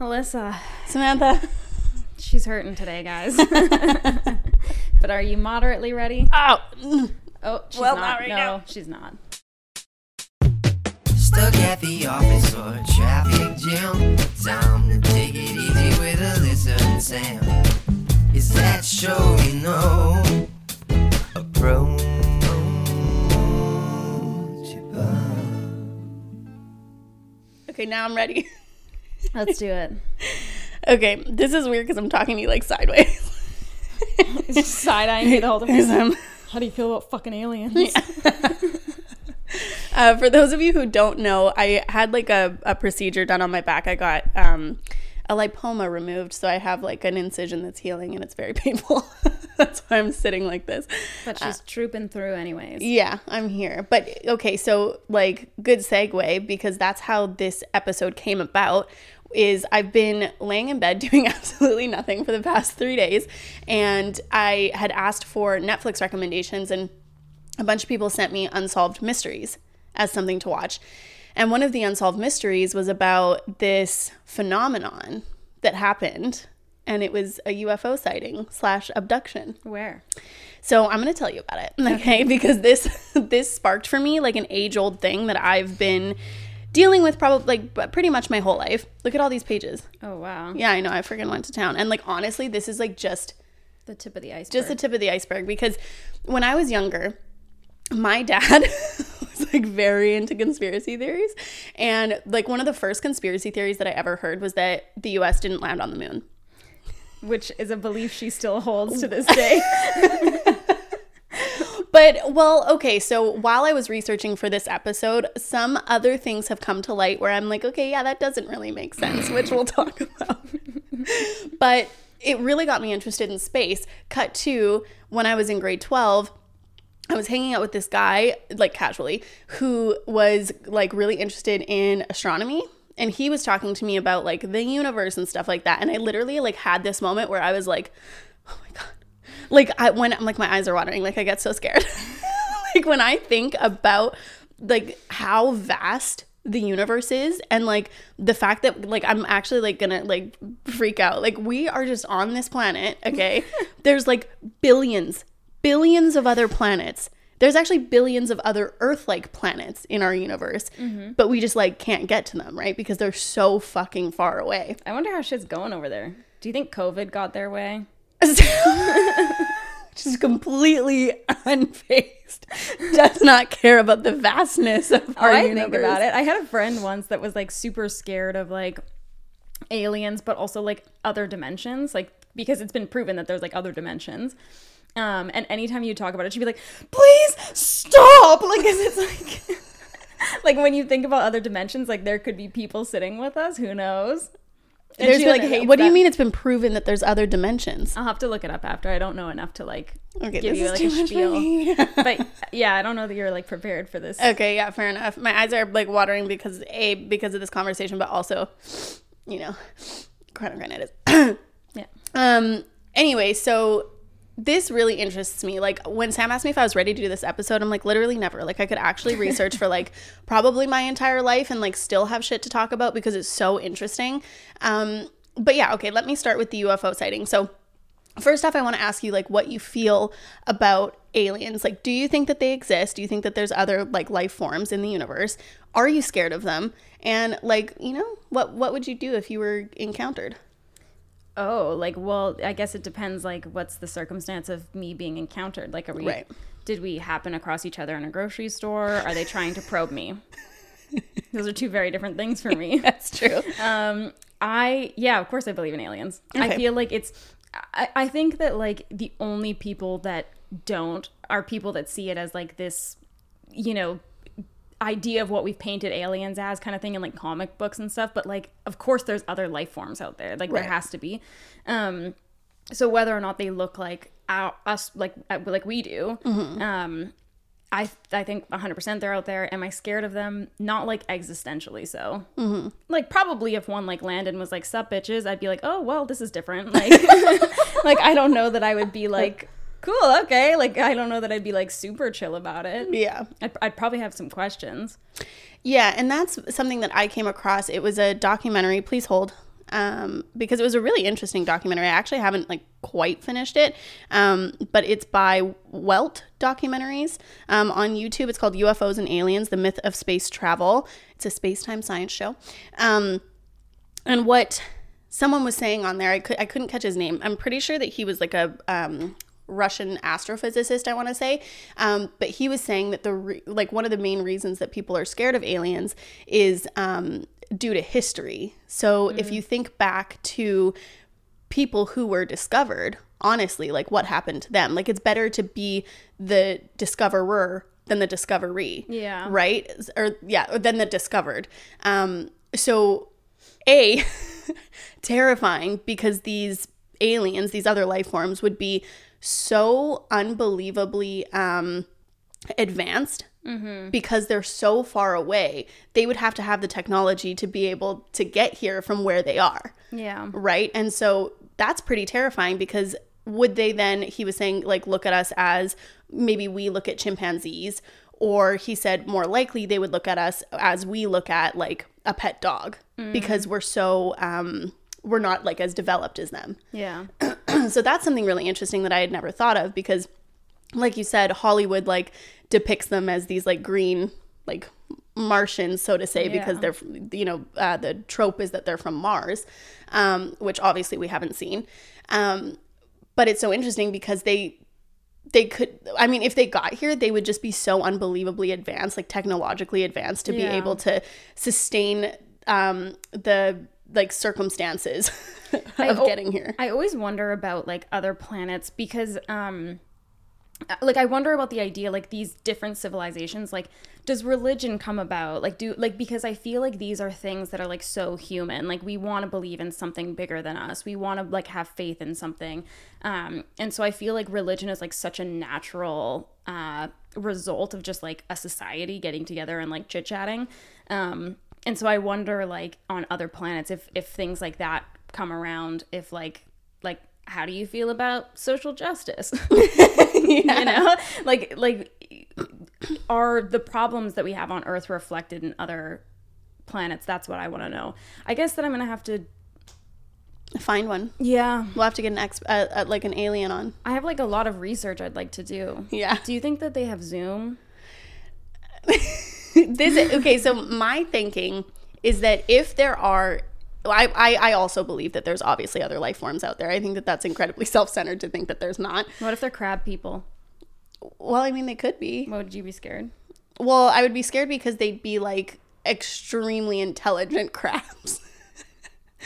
Alyssa, Samantha. she's hurting today, guys. but are you moderately ready? Oh. Oh, she's Well, not. not right no, now. she's not. Stuck at the office or a traffic jam. Time to take it easy with Alyssa and Sam. Is that show you know? Approach Okay, now I'm ready. Let's do it. Okay, this is weird because I'm talking to you like sideways. Side eyeing me the whole time. Here's. How do you feel about fucking aliens? Uh, for those of you who don't know, I had like a, a procedure done on my back. I got um, a lipoma removed, so I have like an incision that's healing, and it's very painful. that's why I'm sitting like this. But she's trooping through anyways. Yeah, I'm here. But okay, so like good segue because that's how this episode came about is I've been laying in bed doing absolutely nothing for the past 3 days and I had asked for Netflix recommendations and a bunch of people sent me unsolved mysteries as something to watch. And one of the unsolved mysteries was about this phenomenon that happened and it was a UFO sighting slash abduction. Where? So I'm going to tell you about it, okay? Because this this sparked for me like an age old thing that I've been dealing with probably like pretty much my whole life. Look at all these pages. Oh wow. Yeah, I know. I freaking went to town, and like honestly, this is like just The tip of the iceberg. just the tip of the iceberg. Because when I was younger, my dad was like very into conspiracy theories, and like one of the first conspiracy theories that I ever heard was that the U.S. didn't land on the moon. which is a belief she still holds to this day. But well, okay, so while I was researching for this episode, some other things have come to light where I'm like, okay, yeah, that doesn't really make sense, which we'll talk about. but it really got me interested in space. Cut to when I was in grade 12, I was hanging out with this guy, like casually, who was like really interested in astronomy. And he was talking to me about like the universe and stuff like that. And I literally like had this moment where I was like, oh my God. Like I when I'm like my eyes are watering, like I get so scared. like when I think about like how vast the universe is and like the fact that like I'm actually like gonna like freak out. Like we are just on this planet, okay? There's like billions, billions of other planets. There's actually billions of other Earth-like planets in our universe, mm-hmm. but we just like can't get to them, right? Because they're so fucking far away. I wonder how shit's going over there. Do you think COVID got their way? just completely unfazed, does not care about the vastness of our I universe. think about it. I had a friend once that was like super scared of like aliens, but also like other dimensions, like because it's been proven that there's like other dimensions. Um, and anytime you talk about it, she'd be like, "Please stop!" Like, 'cause it's like, like when you think about other dimensions, like there could be people sitting with us. Who knows? And There's she been- like what do you that. mean it's been proven that there's other dimensions? I'll have to look it up after. I don't know enough to like Okay, give you like a spiel. but yeah, I don't know that you're like prepared for this. okay, yeah, fair enough. My eyes are like watering because a because of this conversation, but also, you know, chronogranite is. Yeah. Um. Anyway, so this really interests me. Like when Sam asked me if I was ready to do this episode, I'm like literally never. Like I could actually research for like probably my entire life and like still have shit to talk about because it's so interesting. Um. But yeah, okay. Let me start with the UFO sighting. So. First off, I want to ask you like what you feel about aliens. Like do you think that they exist? Do you think that there's other like life forms in the universe? Are you scared of them? And like, you know, what what would you do if you were encountered? Oh, like well, I guess it depends. Like, what's the circumstance of me being encountered? Like, are we? Right. Did we happen across each other in a grocery store? Are they trying to probe me? Those are two very different things for me. That's true. Um, I yeah, of course I believe in aliens. I feel like it's. I, I think that like the only people that don't are people that see it as like this, you know, idea of what we've painted aliens as kind of thing in like comic books and stuff but like of course there's other life forms out there like Right. there has to be um so whether or not they look like our, us like uh, like we do um I, I think 100% they're out there. Am I scared of them? Not like existentially so. Mm-hmm. Like probably if one like landed and was like, "Sup, bitches," I'd be like, "Oh well, this is different." Like, like I don't know that I would be like, "Cool, okay." Like I don't know that I'd be like super chill about it. Yeah. I'd, I'd probably have some questions. Yeah, and that's something that I came across. It was a documentary. Please hold. um, because it was a really interesting documentary. I actually haven't like quite finished it, um, but it's by Welt Documentaries um, on YouTube. It's called UFOs and Aliens: The Myth of Space Travel. It's a space time science show. Um, and what someone was saying on there, I, could, I couldn't catch his name. I'm pretty sure that he was like a um, Russian astrophysicist, I want to say. Um, but he was saying that the re- like one of the main reasons that people are scared of aliens is um, due to history. So if you think back to people who were discovered, honestly, like what happened to them, like it's better to be the discoverer than the discovery. Yeah. Right? Or yeah, or than the discovered. Um, so a terrifying because these aliens, these other life forms would be so unbelievably um advanced because they're so far away. They would have to have the technology to be able to get here from where they are Yeah. right? And so that's pretty terrifying because would they then, he was saying, like, look at us as maybe we look at chimpanzees, or he said more likely they would look at us as we look at like a pet dog because we're so, um, we're not like as developed as them. Yeah. so that's something really interesting that I had never thought of because, like you said, Hollywood like depicts them as these like green, like Martians, so to say, because they're, you know, uh, the trope is that they're from Mars, um, which obviously we haven't seen. Um, but it's so interesting because they, they could, I mean, if they got here, they would just be so unbelievably advanced, like technologically advanced, to be able to sustain um, the like circumstances of al- getting here. I always wonder about like other planets because um like I wonder about the idea like these different civilizations like does religion come about? Like do like because I feel like these are things that are like so human. Like we want to believe in something bigger than us. We want to like have faith in something. Um and so I feel like religion is like such a natural uh result of just like a society getting together and like chit-chatting. Um and so I wonder like on other planets if if things like that come around if like like how do you feel about social justice? You know? Like like are the problems that we have on earth reflected in other planets? That's what i want to know. I guess that i'm gonna have to Find one. yeah. We'll have to get an ex, uh, uh, like an alien on. i have like a lot of research i'd like to do. Yeah. do you think that they have zoom this okay. So my thinking is that if there are, I, I I also believe that there's obviously other life forms out there. I think that that's incredibly self-centered to think that there's not. what if they're crab people Well, I mean, they could be. what would you be scared Well, I would be scared because they'd be like extremely intelligent crabs.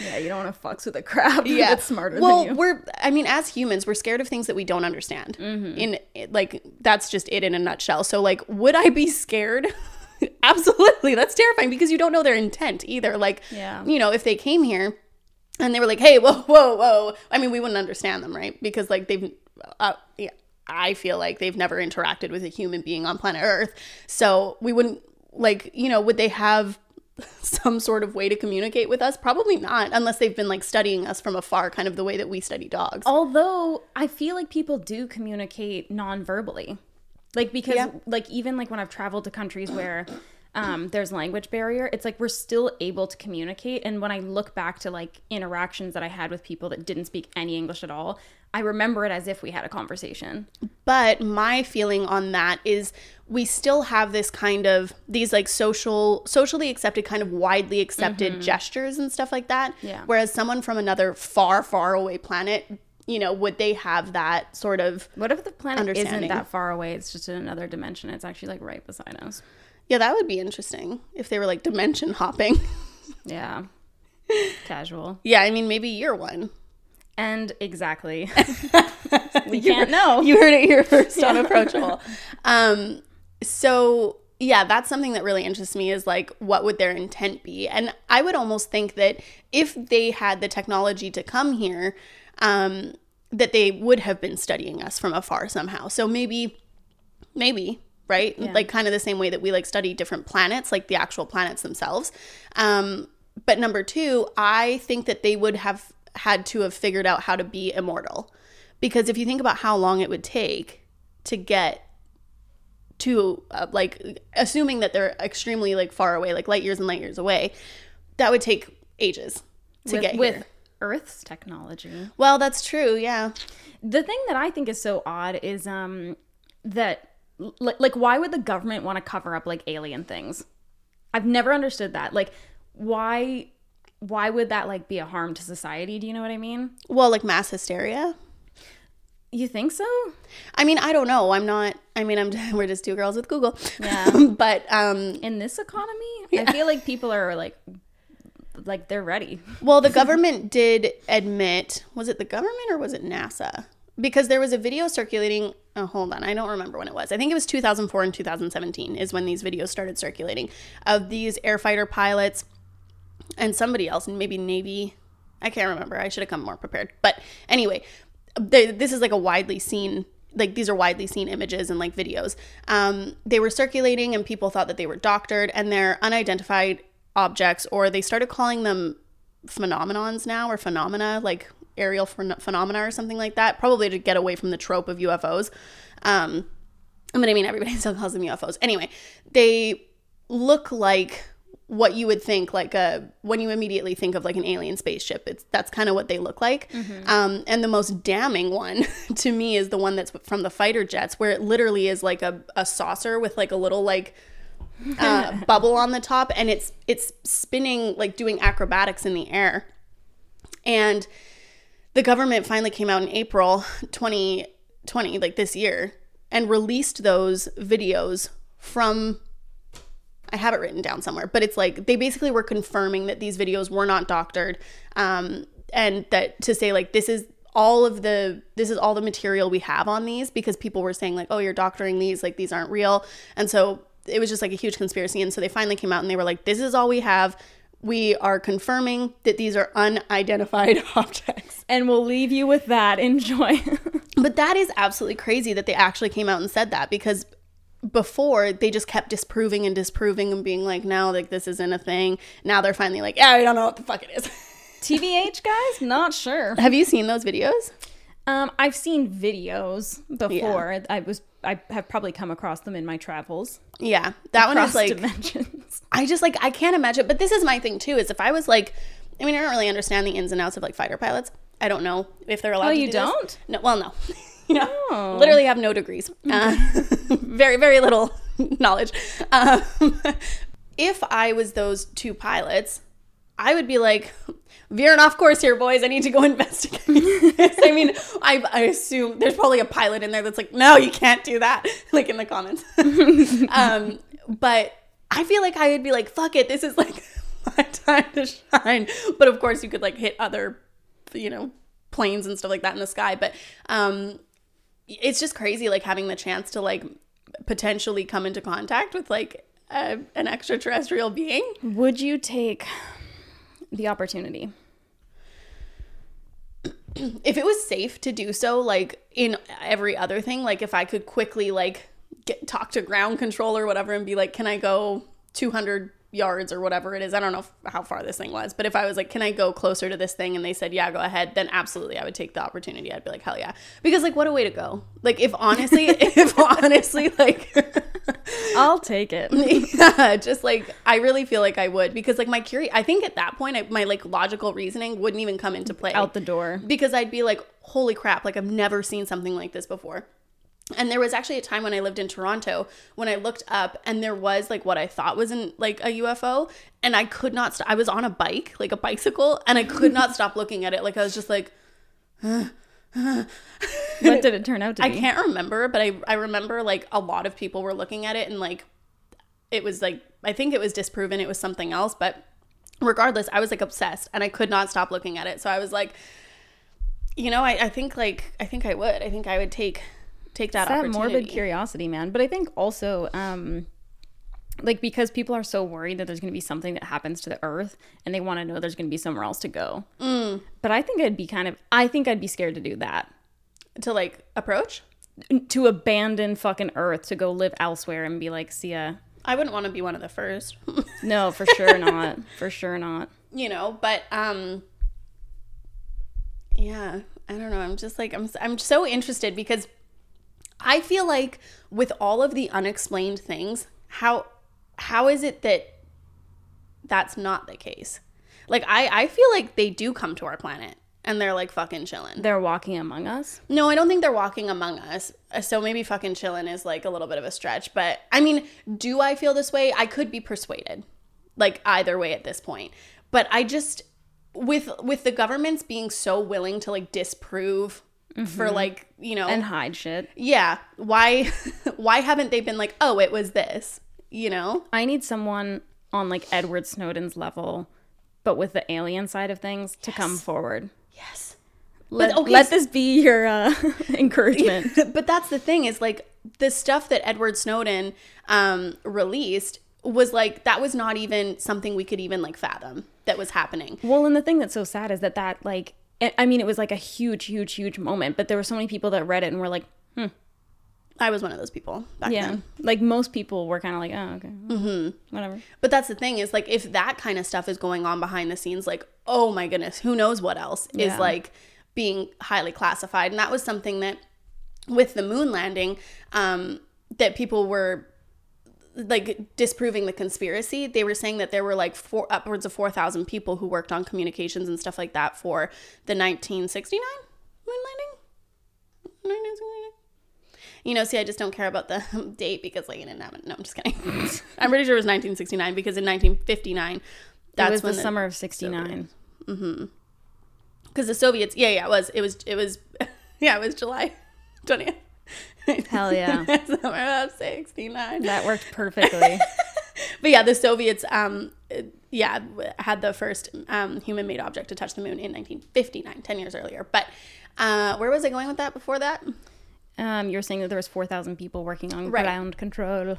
yeah you don't want to fucks with a crab yeah that's smarter well than you we're i mean as humans we're scared of things that we don't understand Mm-hmm. in like that's just it in a nutshell so like would i be scared absolutely. That's terrifying because you don't know their intent either. Like Yeah. you know if they came here and they were like hey whoa whoa whoa. I mean we wouldn't understand them right? Because like they've uh, yeah, i feel like they've never interacted with a human being on planet earth. So we wouldn't like you know would they have some sort of way to communicate with us? Probably not unless they've been like studying us from afar kind of the way that we study dogs. Although i feel like people do communicate non-verbally like because Yeah. like even like when i've traveled to countries where um, there's language barrier it's like we're still able to communicate and when i look back to like interactions that i had with people that didn't speak any english at all i remember it as if we had a conversation But my feeling on that is we still have this kind of these like social socially accepted kind of widely accepted gestures and stuff like that. Yeah. Whereas someone from another far, far away planet, you know, would they have that sort of what if the planet isn't that far away? It's just in another dimension. It's actually like right beside us. Yeah, that would be interesting if they were like dimension hopping. yeah. Casual. Yeah, I mean maybe you're one. and exactly. We can't know. You heard it here first on approachable. Um, so yeah, that's something that really interests me is like what would their intent be? And I would almost think that if they had the technology to come here, um, that they would have been studying us from afar somehow. So maybe, maybe right, like kind of the same way that we like study different planets, like the actual planets themselves. Um, but number two, I think that they would have had to have figured out how to be immortal, because if you think about how long it would take to get to uh, like assuming that they're extremely like far away like light years and light years away that would take ages to with, get with here. Earth's technology. Well, that's true. Yeah. The thing that I think is so odd is um that like, like why would the government want to cover up like alien things? I've never understood that. Like why why would that like be a harm to society? Do you know what I mean? Well, like mass hysteria. You think so? I mean, I don't know. I'm not. I mean, I'm. We're just two girls with Google. Yeah. but um, In this economy, I feel like people are like like they're ready. well, the government did admit. Was it the government or was it NASA? Because there was a video circulating. Oh, hold on. I don't remember when it was. I think it was 2004 and 2017 is when these videos started circulating of these air fighter pilots and somebody else, and maybe Navy. I can't remember. I should have come more prepared. But anyway, they, this is like a widely seen like these are widely seen images and like videos um, they were circulating and people thought that they were doctored and they're unidentified objects or they started calling them phenomenons now or phenomena like aerial phen- phenomena or something like that probably to get away from the trope of ufos um, but i mean everybody still calls them ufos anyway they look like what you would think like a when you immediately think of like an alien spaceship it's that's kind of what they look like. Um, and the most damning one to me is the one that's from the fighter jets where it literally is like a, a saucer with like a little like uh, bubble on the top and it's it's spinning like doing acrobatics in the air and the government finally came out in April 2020, like this year, and released those videos from. I have it written down somewhere, but it's like they basically were confirming that these videos were not doctored, um, and that to say like this is all of the this is all the material we have on these because people were saying like oh you're doctoring these like these aren't real, and so it was just like a huge conspiracy, and so they finally came out and they were like this is all we have. We are confirming that these are unidentified objects. And we'll leave you with that. Enjoy. But that is absolutely crazy that they actually came out and said that because before they just kept disproving and disproving and being like, no, like this isn't a thing. Now they're finally like, yeah, I don't know what the fuck it is. TBH guys, not sure. Have you seen those videos? Um, I've seen videos before. I was I have probably come across them in my travels Yeah, that one is like dimensions. I just like I can't imagine. But this is my thing too. Is if I was like, I mean, I don't really understand the ins and outs of like fighter pilots. I don't know if they're allowed. Oh, to you do this. don't? No, well, no. you know, Oh. literally have no degrees. Uh, very, very little knowledge. Um, if I was those two pilots, I would be like, veering off course here, boys. I need to go investigate. this. I mean, I, I assume there's probably a pilot in there that's like, no, you can't do that. Like in the comments. um, but I feel like I would be like, fuck it. This is like my time to shine. But of course, you could like hit other, you know, planes and stuff like that in the sky. But um, it's just crazy, like having the chance to like potentially come into contact with like a, an extraterrestrial being. Would you take the opportunity? if it was safe to do so like in every other thing like if i could quickly like get talk to ground control or whatever and be like can i go 200 yards or whatever it is i don't know how far this thing was but if i was like can i go closer to this thing and they said yeah go ahead then absolutely i would take the opportunity i'd be like hell yeah because like what a way to go like if honestly if honestly like I'll take it. yeah, just like I really feel like I would because like my curi I think at that point I, my like logical reasoning wouldn't even come into play Out the door. because I'd be like, holy crap, like I've never seen something like this before. And there was actually a time when I lived in Toronto when I looked up and there was like what I thought was in like a UFO and I could not st- I was on a bike, like a bicycle, and I could not stop looking at it. Like I was just like What did it turn out to I be? can't remember, but I I remember like a lot of people were looking at it and like it was like I think it was disproven it was something else, but regardless, I was like obsessed and I could not stop looking at it. So I was like, you know, I, I think like I think I would. I think I would take take that that morbid curiosity, man. But I think also, um, like because people are so worried that there's going to be something that happens to the Earth, and they want to know there's going to be somewhere else to go. Mm. But I think I'd be kind of, I think I'd be scared to do that, to like approach. to abandon fucking Earth to go live elsewhere and be like, see ya. I wouldn't want to be one of the first. No, for sure not. For sure not. you know, but um yeah, I don't know. I'm just like I'm I'm so interested because I feel like with all of the unexplained things, how how is it that that's not the case? Like I I feel like they do come to our planet and they're like fucking chilling. They're walking among us. No, I don't think they're walking among us. Uh, So maybe fucking chilling is like a little bit of a stretch. But I mean, do I feel this way? I could be persuaded, like either way at this point. But I just with with the governments being so willing to like disprove for like you know and hide shit. yeah why why haven't they been like oh it was this you know I need someone on like Edward Snowden's level, but with the alien side of things, to come forward. yes Let, okay, let this be your uh, encouragement. but that's the thing is like the stuff that Edward Snowden um, released was like that was not even something we could even like fathom that was happening. well, and the thing that's so sad is that that like, I- I mean, it was like a huge, huge, huge moment, but there were so many people that read it and were like, I was one of those people back yeah, then. like most people were kind of like, oh, okay, mm-hmm. whatever. But that's the thing is like if that kind of stuff is going on behind the scenes, like oh my goodness, who knows what else is like being highly classified, and that was something that with the moon landing, um, that people were like disproving the conspiracy. They were saying that there were like four upwards of four thousand people who worked on communications and stuff like that for the nineteen sixty nine moon landing. 1969? You know, see, I just don't care about the date because, like, I didn't have it. No, I'm just kidding. I'm pretty sure it was 1969 because in 1959, that's it was when the summer of '69. because mm-hmm. the Soviets. Yeah, yeah, it was. It was. It was. Yeah, it was July 20th. Hell yeah, summer of 69. that worked perfectly. But yeah, the Soviets. Um, yeah, had the first um, human-made object to touch the moon in 1959, 10 years earlier. But uh, where was I going with that before that? Um, you're saying that there was 4,000 people working on Right. ground control.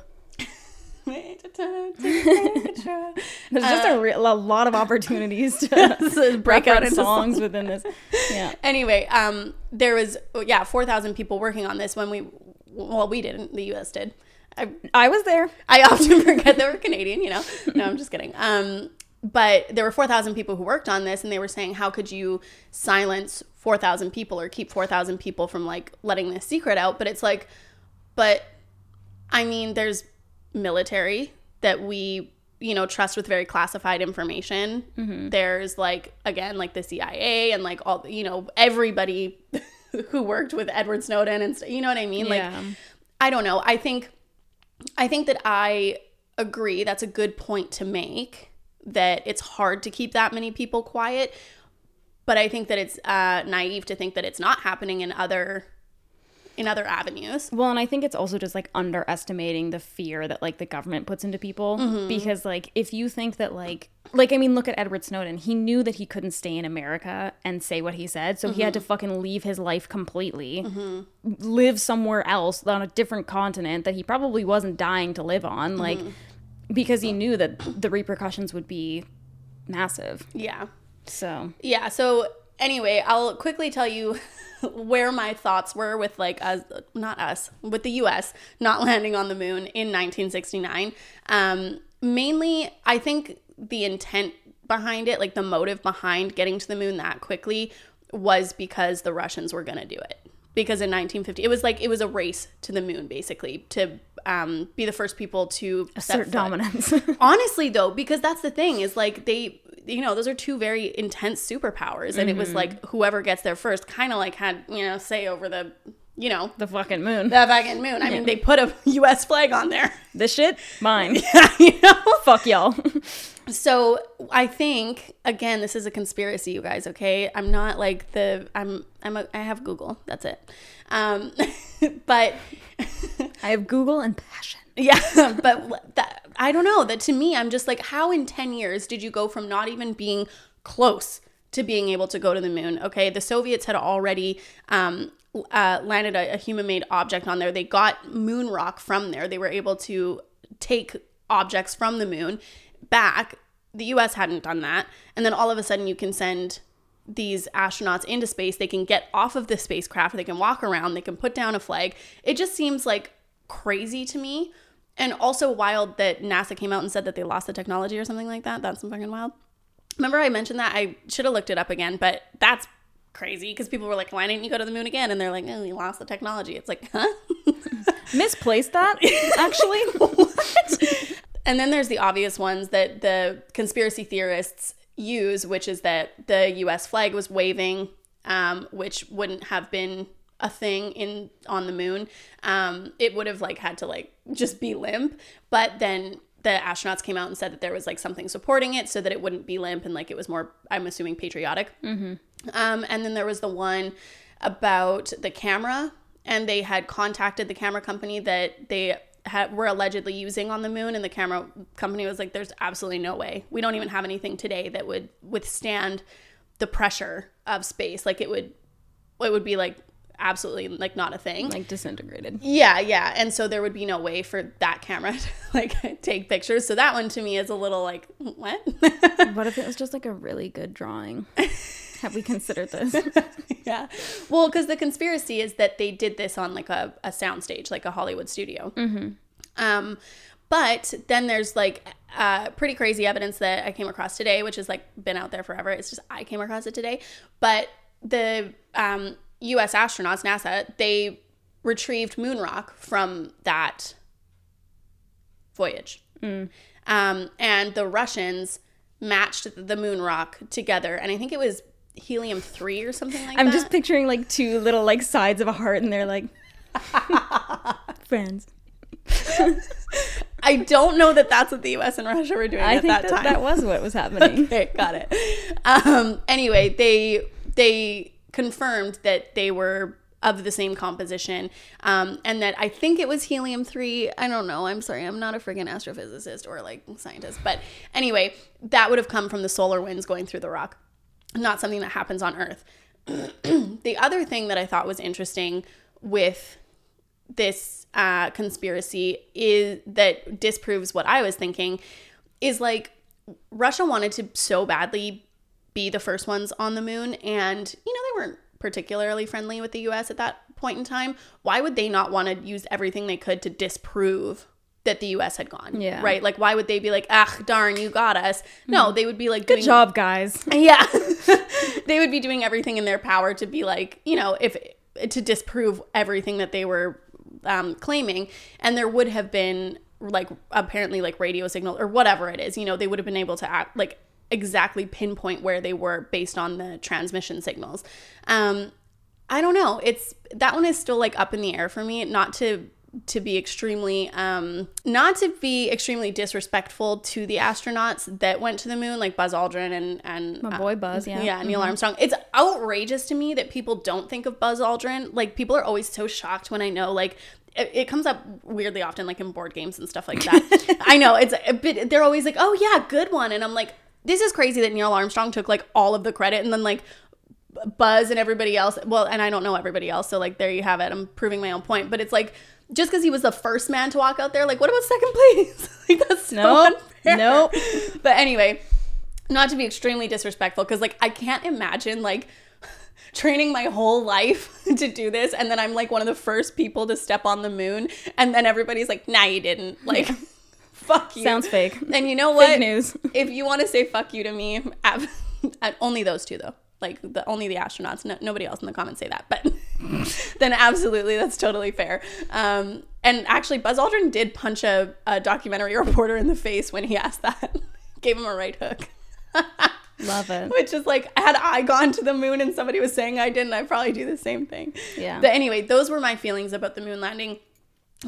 There's just a, re- a lot of opportunities to break out into songs within this. Yeah. anyway, um, there was yeah four thousand people working on this when we well we didn't the U.S. did. I I was there. I often forget they were Canadian. You know, no, I'm just kidding. Um, but there were four thousand people who worked on this, and they were saying, how could you silence four thousand people or keep four thousand people from like letting this secret out? But it's like, but I mean, there's military that we you know trust with very classified information. There's like again like the cia and like all you know everybody who worked with edward snowden and you know what i mean? Yeah. like i don't know. I think i think that i agree that's a good point to make that it's hard to keep that many people quiet but i think that it's uh, naive to think that it's not happening in other in other avenues Well, and I think it's also just like underestimating the fear that like the government puts into people mm-hmm. because like if you think that like like I mean look at Edward Snowden. He knew that he couldn't stay in America and say what he said, so he had to mm-hmm. fucking leave his life completely. Mm-hmm. Live somewhere else on a different continent that he probably wasn't dying to live on like because he knew that the repercussions would be massive. yeah So, yeah so anyway i'll quickly tell you where my thoughts were with like us not us with the us not landing on the moon in 1969 um mainly i think the intent behind it like the motive behind getting to the moon that quickly was because the russians were going to do it. Because in 1950 it was like it was a race to the moon basically to um, be the first people to set assert dominance. honestly though because that's the thing is like they you know those are two very intense superpowers. And it was like whoever gets there first kind of like had you know say over the you know the fucking moon. the fucking moon. I mean they put a us flag on there. This shit, mine. you know? Fuck y'all. so i think again this is a conspiracy you guys okay? I'm not like the i'm i'm a, i have google. That's it. Um but I have Google and passion. Yeah, but that, I don't know. That to me, I'm just like, how in 10 years did you go from not even being close to being able to go to the moon? Okay, the Soviets had already um, uh, landed a, a human made object on there. They got moon rock from there. They were able to take objects from the moon back. The US hadn't done that. And then all of a sudden, you can send these astronauts into space. They can get off of the spacecraft, they can walk around, they can put down a flag. It just seems like crazy to me. And also wild that NASA came out and said that they lost the technology or something like that. That's fucking wild. Remember I mentioned that? I should have looked it up again, but that's crazy because people were like, why didn't you go to the moon again? And they're like, oh, we lost the technology. It's like, huh? Misplaced that, actually. what? And then there's the obvious ones that the conspiracy theorists, use, which is that the U.S. flag was waving, um, which wouldn't have been a thing in on the moon. Um, it would have like had to like just be limp, but then the astronauts came out and said that there was like something supporting it so that it wouldn't be limp and like it was more i'm assuming patriotic mm-hmm. um, and then there was the one about the camera and they had contacted the camera company that they had, were allegedly using on the moon and the camera company was like there's absolutely no way we don't even have anything today that would withstand the pressure of space like it would it would be like absolutely like not a thing Like disintegrated. yeah, yeah. And so there would be no way for that camera to like take pictures. So that one to me is a little like, what? What if it was just like a really good drawing? Have we considered this? yeah. Well, because the conspiracy is that they did this on like a, a soundstage, like a Hollywood studio. Mm-hmm. Um, but then there's like uh, pretty crazy evidence that I came across today, which has like been out there forever. It's just I came across it today. But the um, U.S. astronauts, NASA, they retrieved moon rock from that voyage, um, and the Russians matched the moon rock together, and I think it was helium three or something like I'm that. just picturing like two little like sides of a heart and they're like friends. I don't know that that's what the U.S. and Russia were doing I at that, that, time. that was what was happening. okay, got it. Um, anyway, they they confirmed that they were of the same composition, um, and that I think it was helium three. I don't know. I'm sorry, I'm not a friggin' astrophysicist or like scientist, but anyway, that would have come from the solar winds going through the rock, not something that happens on Earth. the other thing that I thought was interesting with this uh, conspiracy is that disproves what I was thinking is like Russia wanted to so badly be the first ones on the moon, and you know they weren't particularly friendly with the U.S. at that point in time. Why would they not want to use everything they could to disprove? That the U.S. had gone, Yeah. right? Like, why would they be like, "Ah, darn, you got us"? No, they would be like, Good doing, job, guys. yeah. they would be doing everything in their power to be like, you know, if to disprove everything that they were um, claiming. And there would have been like apparently like radio signal or whatever it is, you know, they would have been able to act like exactly pinpoint where they were based on the transmission signals. Um, I don't know. It's that one is still like up in the air for me. Not to to be extremely um not to be extremely disrespectful to the astronauts that went to the moon like Buzz Aldrin and and My boy Buzz, yeah. yeah, Neil Armstrong. It's outrageous to me that people don't think of Buzz Aldrin. Like people are always so shocked when I know like it, it comes up weirdly often like in board games and stuff like that. I know it's a bit they're always like, "Oh yeah, good one." And I'm like, this is crazy that Neil Armstrong took like all of the credit and then like Buzz and everybody else. Well, and I don't know everybody else, so like there you have it. I'm proving my own point, but it's like just because he was the first man to walk out there, like what about second place? like that's so Nope. unfair. Nope. But anyway, not to be extremely disrespectful, because like I can't imagine like training my whole life to do this, and then I'm like one of the first people to step on the moon, and then everybody's like, "Nah, you didn't." Like, fuck you. Sounds fake. And you know what? news. if you want to say fuck you to me, ab- only those two though. Like the only the astronauts. No, nobody else in the comments say that. But then absolutely, that's totally fair. Um, and actually, Buzz Aldrin did punch a, a documentary reporter in the face when he asked that. Gave him a right hook. Love it. Which is like, had I gone to the moon and somebody was saying I didn't, I'd probably do the same thing. Yeah. But anyway, those were my feelings about the moon landing.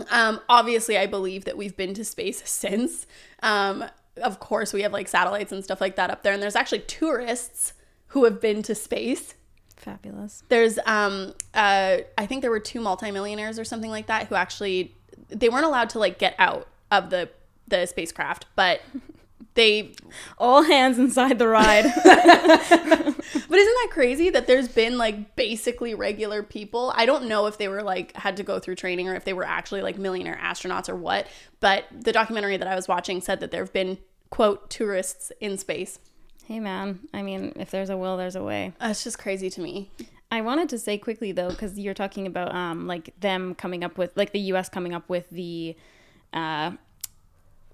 Um, obviously, I believe that we've been to space since. Um, of course, we have like satellites and stuff like that up there, and there's actually tourists who have been to space. Fabulous. There's, um, uh, I think there were two multimillionaires or something like that who actually they weren't allowed to like get out of the the spacecraft, but they All hands inside the ride. But isn't that crazy that there's been like basically regular people? I don't know if they were like had to go through training or if they were actually like millionaire astronauts or what, but the documentary that I was watching said that there have been quote tourists in space. hey man, I mean, if there's a will, there's a way. That's just crazy to me. I wanted to say quickly though, because you're talking about um like them coming up with like the U.S. coming up with the uh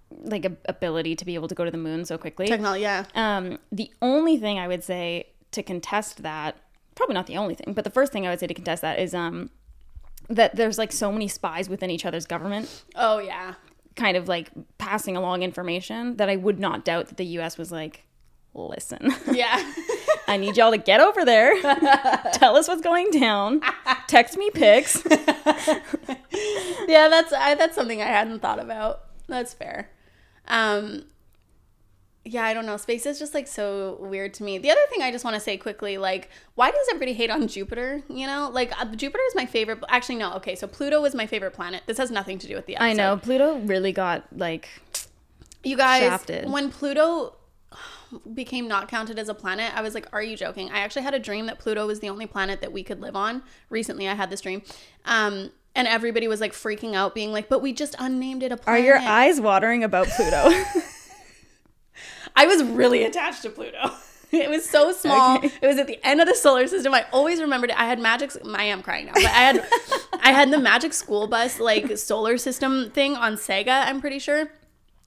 like a, ability to be able to go to the moon so quickly. Technology, yeah. Um, the only thing I would say to contest that, probably not the only thing, but the first thing I would say to contest that is um that there's like so many spies within each other's government, Oh yeah. kind of like passing along information that I would not doubt that the U.S. was like, listen, Yeah. I need y'all to get over there. Tell us what's going down. Text me pics. yeah, that's I, that's something I hadn't thought about. That's fair. Um, yeah, I don't know. Space is just like so weird to me. The other thing I just want to say quickly, like, why does everybody hate on Jupiter? You know, like uh, Jupiter is my favorite. Actually, no. Okay, so Pluto is my favorite planet. This has nothing to do with the. Episode. I know Pluto really got like You guys, Shafted. when Pluto became not counted as a planet, I was like, "Are you joking?" I actually had a dream that Pluto was the only planet that we could live on. Recently, I had this dream, um, and everybody was like freaking out, being like, "But we just unnamed it a Are your eyes watering about Pluto? I was really attached to Pluto. It was so small. Okay. It was at the end of the solar system. I always remembered it. I had magic. I am crying now, but I had, I had the Magic School Bus like solar system thing on Sega. I'm pretty sure,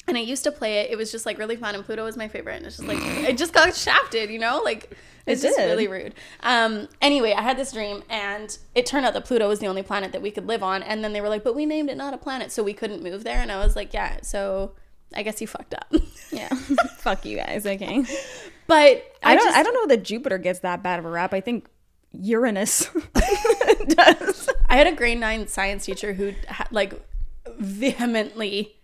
and I used to play it. It was just like really fun, and Pluto was my favorite. And it's just like it just got shafted, you know, like it's It just really rude. Um. Anyway, I had this dream, and it turned out that Pluto was the only planet that we could live on. And then they were like, "But we named it not a planet, so we couldn't move there." And I was like, "Yeah, so." I guess you fucked up. yeah. Fuck you guys. Okay. but I, don't. just- I don't know that Jupiter gets that bad of a rap. I think Uranus does. I had a grade nine science teacher who like vehemently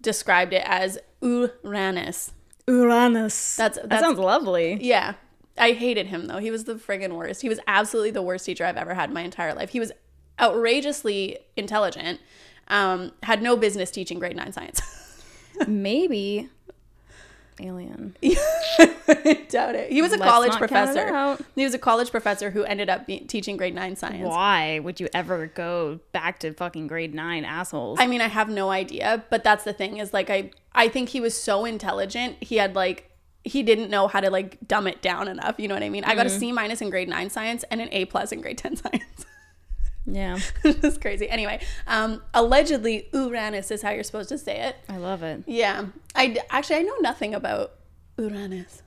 described it as Uranus. Uranus. That's- that sounds lovely. Yeah. I hated him though. He was the friggin' worst. He was absolutely the worst teacher I've ever had in my entire life. He was outrageously intelligent. Um, had no business teaching grade nine science. Maybe alien. Doubt it. He was a Let's college not count it professor. He was a college professor who ended up be- teaching grade nine science. Why would you ever go back to fucking grade nine assholes? I mean, I have no idea, but that's the thing is like I I think he was so intelligent. He had like he didn't know how to like dumb it down enough. You know what I mean? I got a C minus in grade nine science and an A plus in grade ten science. yeah, It's crazy. Anyway, um, allegedly Uranus is how you're supposed to say it. I love it. Yeah, I d- actually I know nothing about Uranus,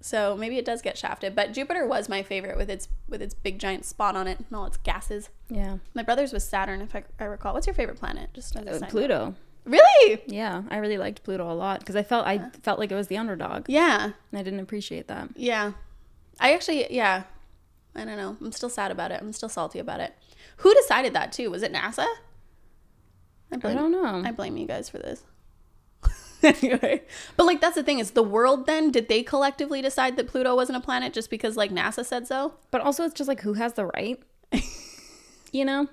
so maybe it does get shafted. But Jupiter was my favorite with its with its big giant spot on it and all its gases. Yeah, My brother's was Saturn, if I, I recall. What's your favorite planet? Just as a Uh. Pluto. Really? Yeah, I really liked Pluto a lot because I felt I felt like it was the underdog, Yeah. and I didn't appreciate that. Yeah. I actually, yeah. I don't know. I'm still sad about it. I'm still salty about it. Who decided that too? Was it NASA? I I don't know. I blame you guys for this. anyway, but like that's the thing is the world. Then did they collectively decide that Pluto wasn't a planet just because like NASA said so? But also, it's just like who has the right? you know,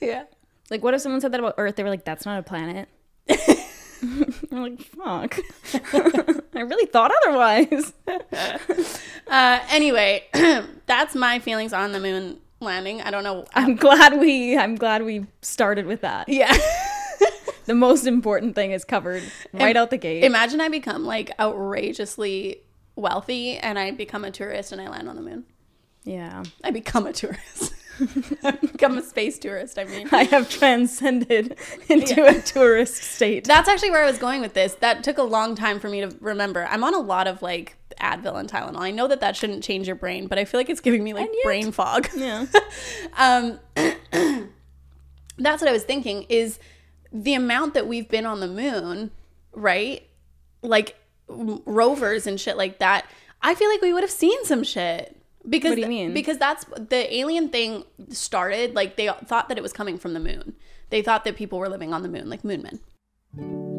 Yeah. like what if someone said that about Earth? They were like, "That's not a planet." We're like, "Fuck." I really thought otherwise. Uh, anyway, that's my feelings on the moon landing. I don't know. I'm glad we. I'm glad we started with that. Yeah. The most important thing is covered right out the gate. Imagine I become like outrageously wealthy and I become a tourist and I land on the moon. yeah, I become a tourist. Become a space tourist, I mean. I have transcended into a tourist state. That's actually where I was going with this. That took a long time for me to remember. I'm on a lot of like Advil and Tylenol. I know that that shouldn't change your brain, but I feel like it's giving me like yet- brain fog. yeah. um, that's what I was thinking is the amount that we've been on the moon, right? Like rovers and shit like that. I feel like we would have seen some shit. Because What do you mean? Because that's the alien thing started. Like they thought that it was coming from the moon. They thought that people were living on the moon, like moon men.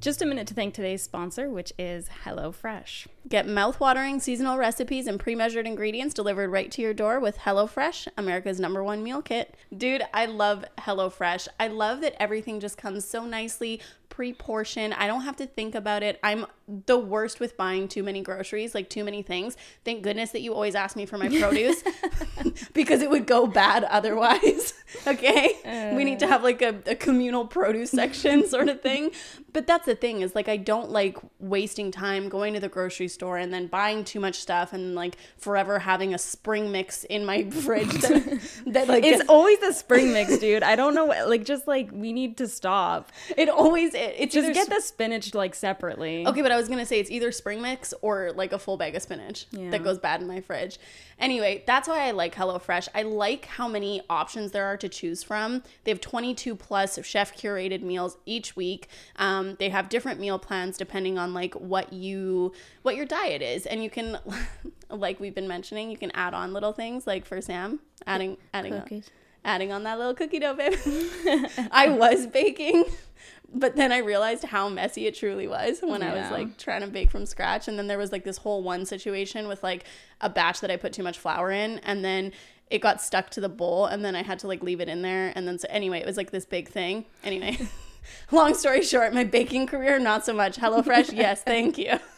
Just a minute to thank today's sponsor, which is HelloFresh. Get mouth-watering seasonal recipes and pre-measured ingredients delivered right to your door with HelloFresh, America's number one meal kit. Dude, I love HelloFresh. I love that everything just comes so nicely pre-portioned. I don't have to think about it. I'm the worst with buying too many groceries, like too many things. Thank goodness that you always ask me for my produce because it would go bad otherwise. okay? we need to uh. have like a, a communal produce section sort of thing. But that's the thing is like I don't like wasting time going to the grocery store and then buying too much stuff and like forever having a spring mix in my fridge that, that like It's gets- always the spring mix, dude. I don't know. Like, just like we need to stop. it always it, it's Just get sp- the spinach like separately. Okay, but I was gonna say it's either spring mix or like a full bag of spinach Yeah. that goes bad in my fridge. Anyway, that's why I like HelloFresh. I like how many options there are to choose from. They have 22 plus chef curated meals each week. Um, they have different meal plans depending on like what you what your diet is, and you can, like we've been mentioning, you can add on little things like for Sam, adding adding on, adding on that little cookie dough, babe. I was baking. But then I realized how messy it truly was when I was like trying to bake from scratch. And then there was like this whole one situation with like a batch that I put too much flour in, and then it got stuck to the bowl, and then I had to like leave it in there. And then so anyway, it was like this big thing. Anyway, long story short, my baking career not so much. HelloFresh, yes, thank you.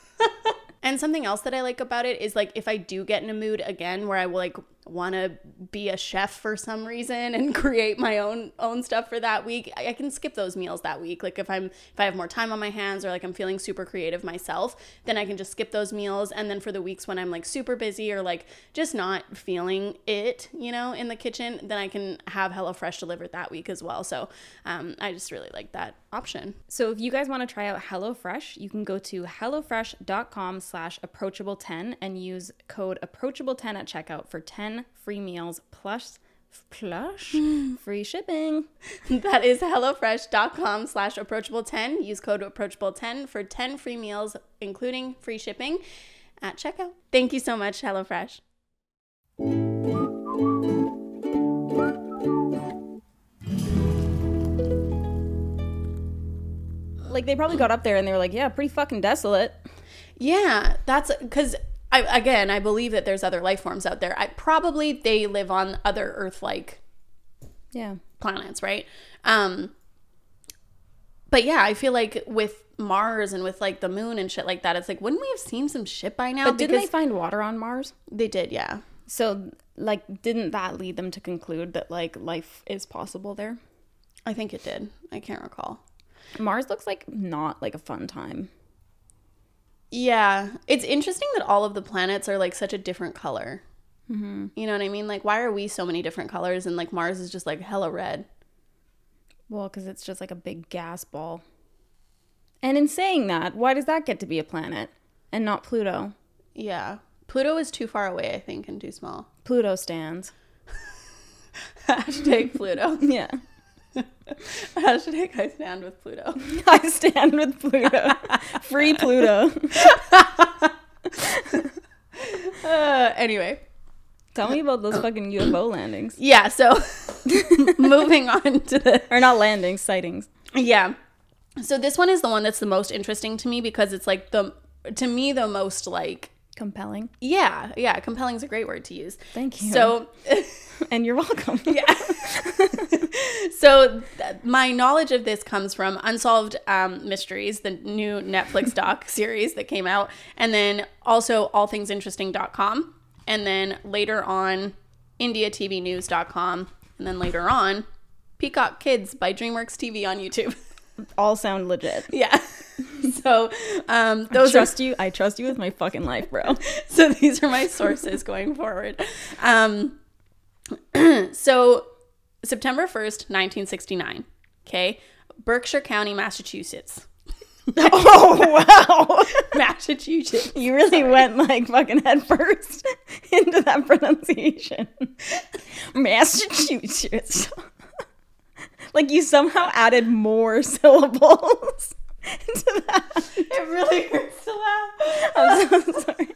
And something else that I like about it is like if I do get in a mood again where I will like want to be a chef for some reason and create my own own stuff for that week, I, I can skip those meals that week. Like if I'm if I have more time on my hands or like I'm feeling super creative myself, then I can just skip those meals. And then for the weeks when I'm like super busy or like just not feeling it, you know, in the kitchen, then I can have HelloFresh delivered that week as well. So um, I just really like that option. So if you guys want to try out HelloFresh, you can go to hellofresh.com slash approachable10 and use code approachable10 at checkout for 10 free meals plus plus free shipping. That is HelloFresh.com slash approachable10. Use code approachable10 for 10 free meals, including free shipping at checkout. Thank you so much, HelloFresh. Like they probably got up there and they were like, yeah, pretty fucking desolate. Yeah, that's because I again I believe that there's other life forms out there. I probably they live on other Earth-like Yeah. planets, right? Um but yeah, I feel like with Mars and with like the moon and shit like that, it's like wouldn't we have seen some shit by now? But didn't they find water on Mars? they did, yeah. So like didn't that lead them to conclude that like life is possible there? I think it did. I can't recall. Mars looks like not like a fun time. Yeah, it's interesting that all of the planets are like such a different color. Mm-hmm. You know what I mean? Like, why are we so many different colors and like Mars is just like hella red? Well, because it's just like a big gas ball. And in saying that, why does that get to be a planet and not Pluto? Yeah, Pluto is too far away, I think, and too small. Pluto stands. Hashtag Pluto. Yeah. Hashtag I stand with Pluto. I stand with Pluto. Free Pluto. Uh, anyway, Tell me about those fucking UFO landings. yeah. So moving on to the Or not landings, sightings. yeah. So this one is the one that's the most interesting to me because it's like the to me the most like Compelling. yeah yeah compelling is a great word to use. Thank you. So And you're welcome. yeah. so th- my knowledge of this comes from Unsolved um, Mysteries, the new Netflix doc series that came out, and then also allthingsinteresting.com, and then later on indiatvnews.com, and then later on Peacock Kids by DreamWorks TV on YouTube. All sound legit. yeah. So um, those are trust you. I trust you with my fucking life, bro. so these are my sources going forward. Um, so September 1st, 1969. Okay. Berkshire County, Massachusetts. oh wow. Massachusetts. You really went like fucking head first into that pronunciation. Massachusetts. Like you somehow added more syllables into that. It really hurts to laugh. I'm so sorry.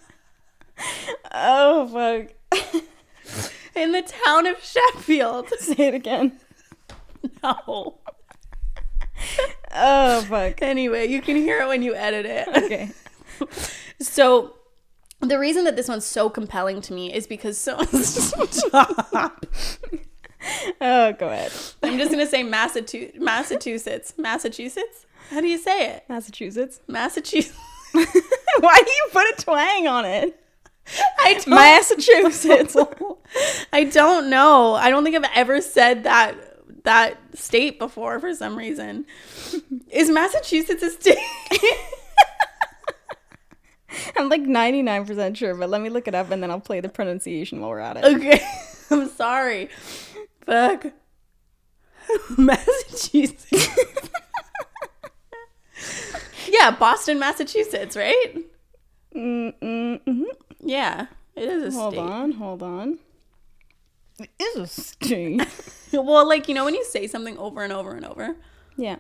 Oh fuck. In the town of Sheffield. Say it again. No. Oh fuck. Anyway, you can hear it when you edit it. Okay. So the reason that this one's so compelling to me is because so stop. Oh, go ahead. I'm just gonna say Massachusetts. Massachusetts. Massachusetts. How do you say it? Massachusetts. Massachusetts. Why do you put a twang on it? I don't. Massachusetts. I don't know. I don't think I've ever said that that state before for some reason. Is Massachusetts a state? I'm like 99% sure, but let me look it up and then I'll play the pronunciation while we're at it. okay. I'm sorry. Fuck. Massachusetts. yeah, Boston, Massachusetts, right? Mm-mm-hmm. Yeah, it is a Hold state. Hold on, hold on. It is a state. well, like, you know, when you say something over and over and over, Yeah.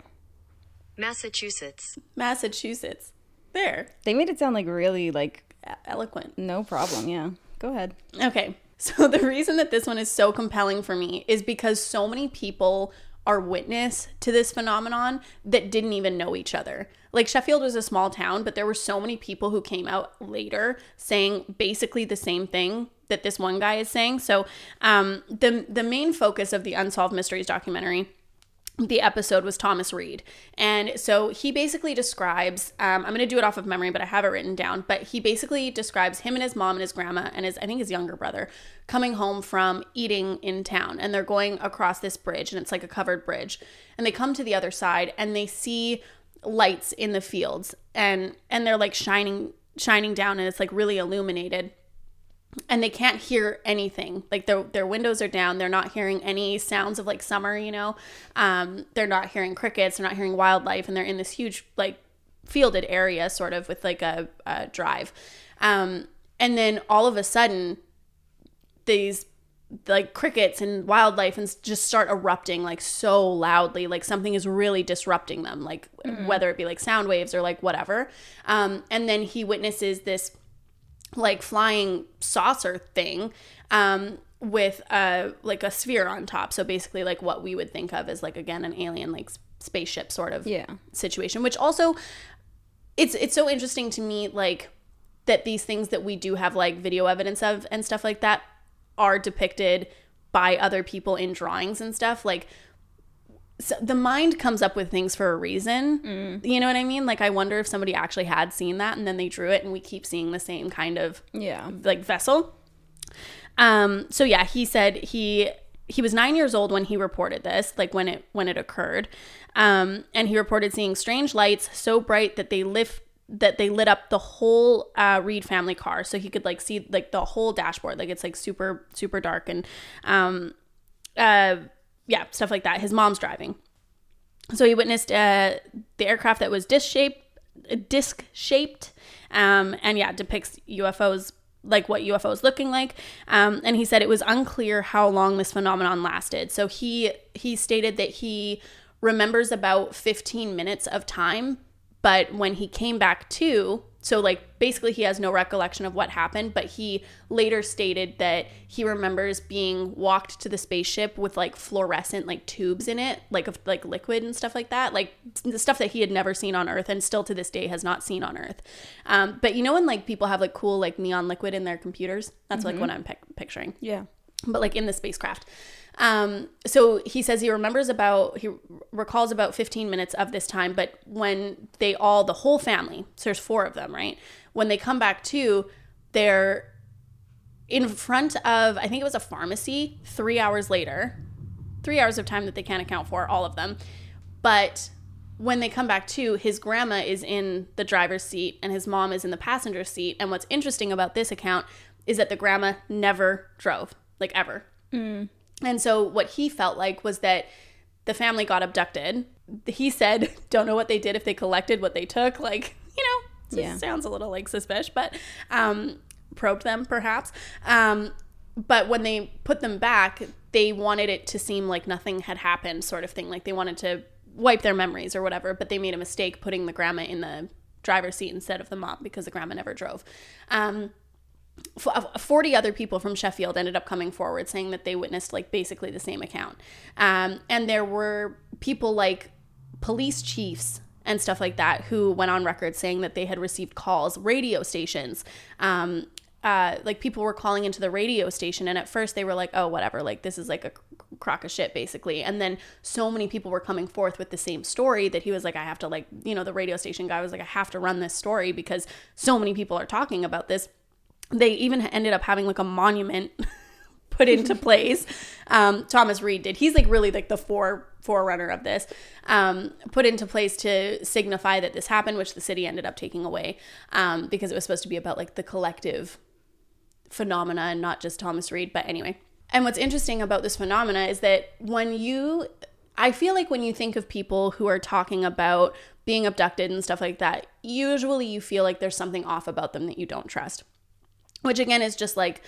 Massachusetts, Massachusetts. There. They made it sound like really like Eloquent. no problem. Yeah. Go ahead. Okay. So the reason that this one is so compelling for me is because so many people are witness to this phenomenon that didn't even know each other. Like Sheffield was a small town, but there were so many people who came out later saying basically the same thing that this one guy is saying. So um, the the main focus of the Unsolved Mysteries documentary the episode was Thomas Reed. And so he basically describes, um, I'm going to do it off of memory, but I have it written down. But he basically describes him and his mom and his grandma and his, I think his younger brother, coming home from eating in town. And they're going across this bridge, and it's like a covered bridge. And they come to the other side and they see lights in the fields and and they're like shining shining down and it's like really illuminated and they can't hear anything. Like their, their windows are down. They're not hearing any sounds of like summer you know? Um, they're not hearing crickets. They're not hearing wildlife. And they're in this huge like fielded area sort of with like a, a drive. Um, and then all of a sudden these like crickets and wildlife and just start erupting like so loudly. Like something is really disrupting them like whether it be like sound waves or like whatever. Um, and then he witnesses this like flying saucer thing um with a like a sphere on top so basically like what we would think of as like again an alien like spaceship sort of Yeah. situation which also it's it's so interesting to me like that these things that we do have like video evidence of and stuff like that are depicted by other people in drawings and stuff like so the mind comes up with things for a reason. You know what I mean? Like I wonder if somebody actually had seen that and then they drew it and we keep seeing the same kind of Yeah. like vessel. Um so yeah, he said he he was 9 years old when he reported this, like when it when it occurred. Um and he reported seeing strange lights so bright that they lift that they lit up the whole uh, Reed family car, so he could like see like the whole dashboard, like it's like super super dark and um, uh, yeah, stuff like that. His mom's driving, so he witnessed uh, the aircraft that was disc shaped, disc shaped, um, and yeah, depicts UFOs like what UFOs looking like. Um, and he said it was unclear how long this phenomenon lasted. So he he stated that he remembers about 15 minutes of time, but when he came back to so like basically he has no recollection of what happened but he later stated that he remembers being walked to the spaceship with like fluorescent like tubes in it like of like liquid and stuff like that like the stuff that he had never seen on earth and still to this day has not seen on earth um, but you know when like people have like cool like neon liquid in their computers that's like what i'm pic- picturing Yeah. but like in the spacecraft. Um, so he says he remembers about he recalls about 15 minutes of this time, but when they all the whole family, so there's four of them, right? When they come back to, they're in front of I think it was a pharmacy. Three hours later, three hours of time that they can't account for, all of them, but when they come back to, his grandma is in the driver's seat and his mom is in the passenger seat. And what's interesting about this account is that the grandma never drove, like ever. And so what he felt like was that the family got abducted. He said, don't know what they did if they collected what they took. Like, you know, it Yeah. sounds a little like suspicious, but um, probed them perhaps. Um, but when they put them back, they wanted it to seem like nothing had happened, sort of thing. Like they wanted to wipe their memories or whatever, but they made a mistake putting the grandma in the driver's seat instead of the mom because the grandma never drove. Um, 40 other people from Sheffield ended up coming forward saying that they witnessed like basically the same account. Um, and there were people like police chiefs and stuff like that who went on record saying that they had received calls, radio stations. Um, uh, like people were calling into the radio station, and at first they were like, "Oh, whatever, like this is like a crock of shit, basically." And then so many people were coming forth with the same story that he was like, "I have to like," you know, the radio station guy was like, "I have to run this story because so many people are talking about this." They even ended up having like a monument put into place. Um, Thomas Reed did. He's like really like the fore forerunner of this. Um, put into place to signify that this happened, which the city ended up taking away um, because it was supposed to be about like the collective phenomena and not just Thomas Reed. But anyway, and what's interesting about this phenomena is that when you, I feel like when you think of people who are talking about being abducted and stuff like that, usually you feel like there's something off about them that you don't trust which again is just like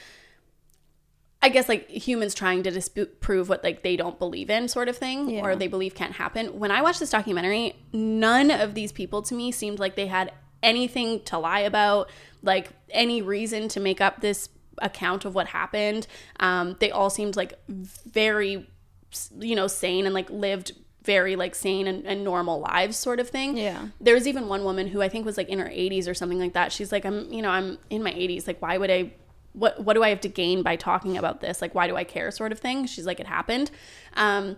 I guess like humans trying to disprove what like they don't believe in, sort of thing, Yeah. or they believe can't happen. When I watched this documentary, none of these people to me seemed like they had anything to lie about, like any reason to make up this account of what happened. Um, they all seemed like very, you know, sane and like lived very like sane and, and normal lives, sort of thing Yeah. there was even one woman who I think was like in her 80s or something like that. She's like, I'm, you know, I'm in my 80s. Like, why would I? What What do I have to gain by talking about this? Like, why do I care? Sort of thing. She's like, it happened. Um,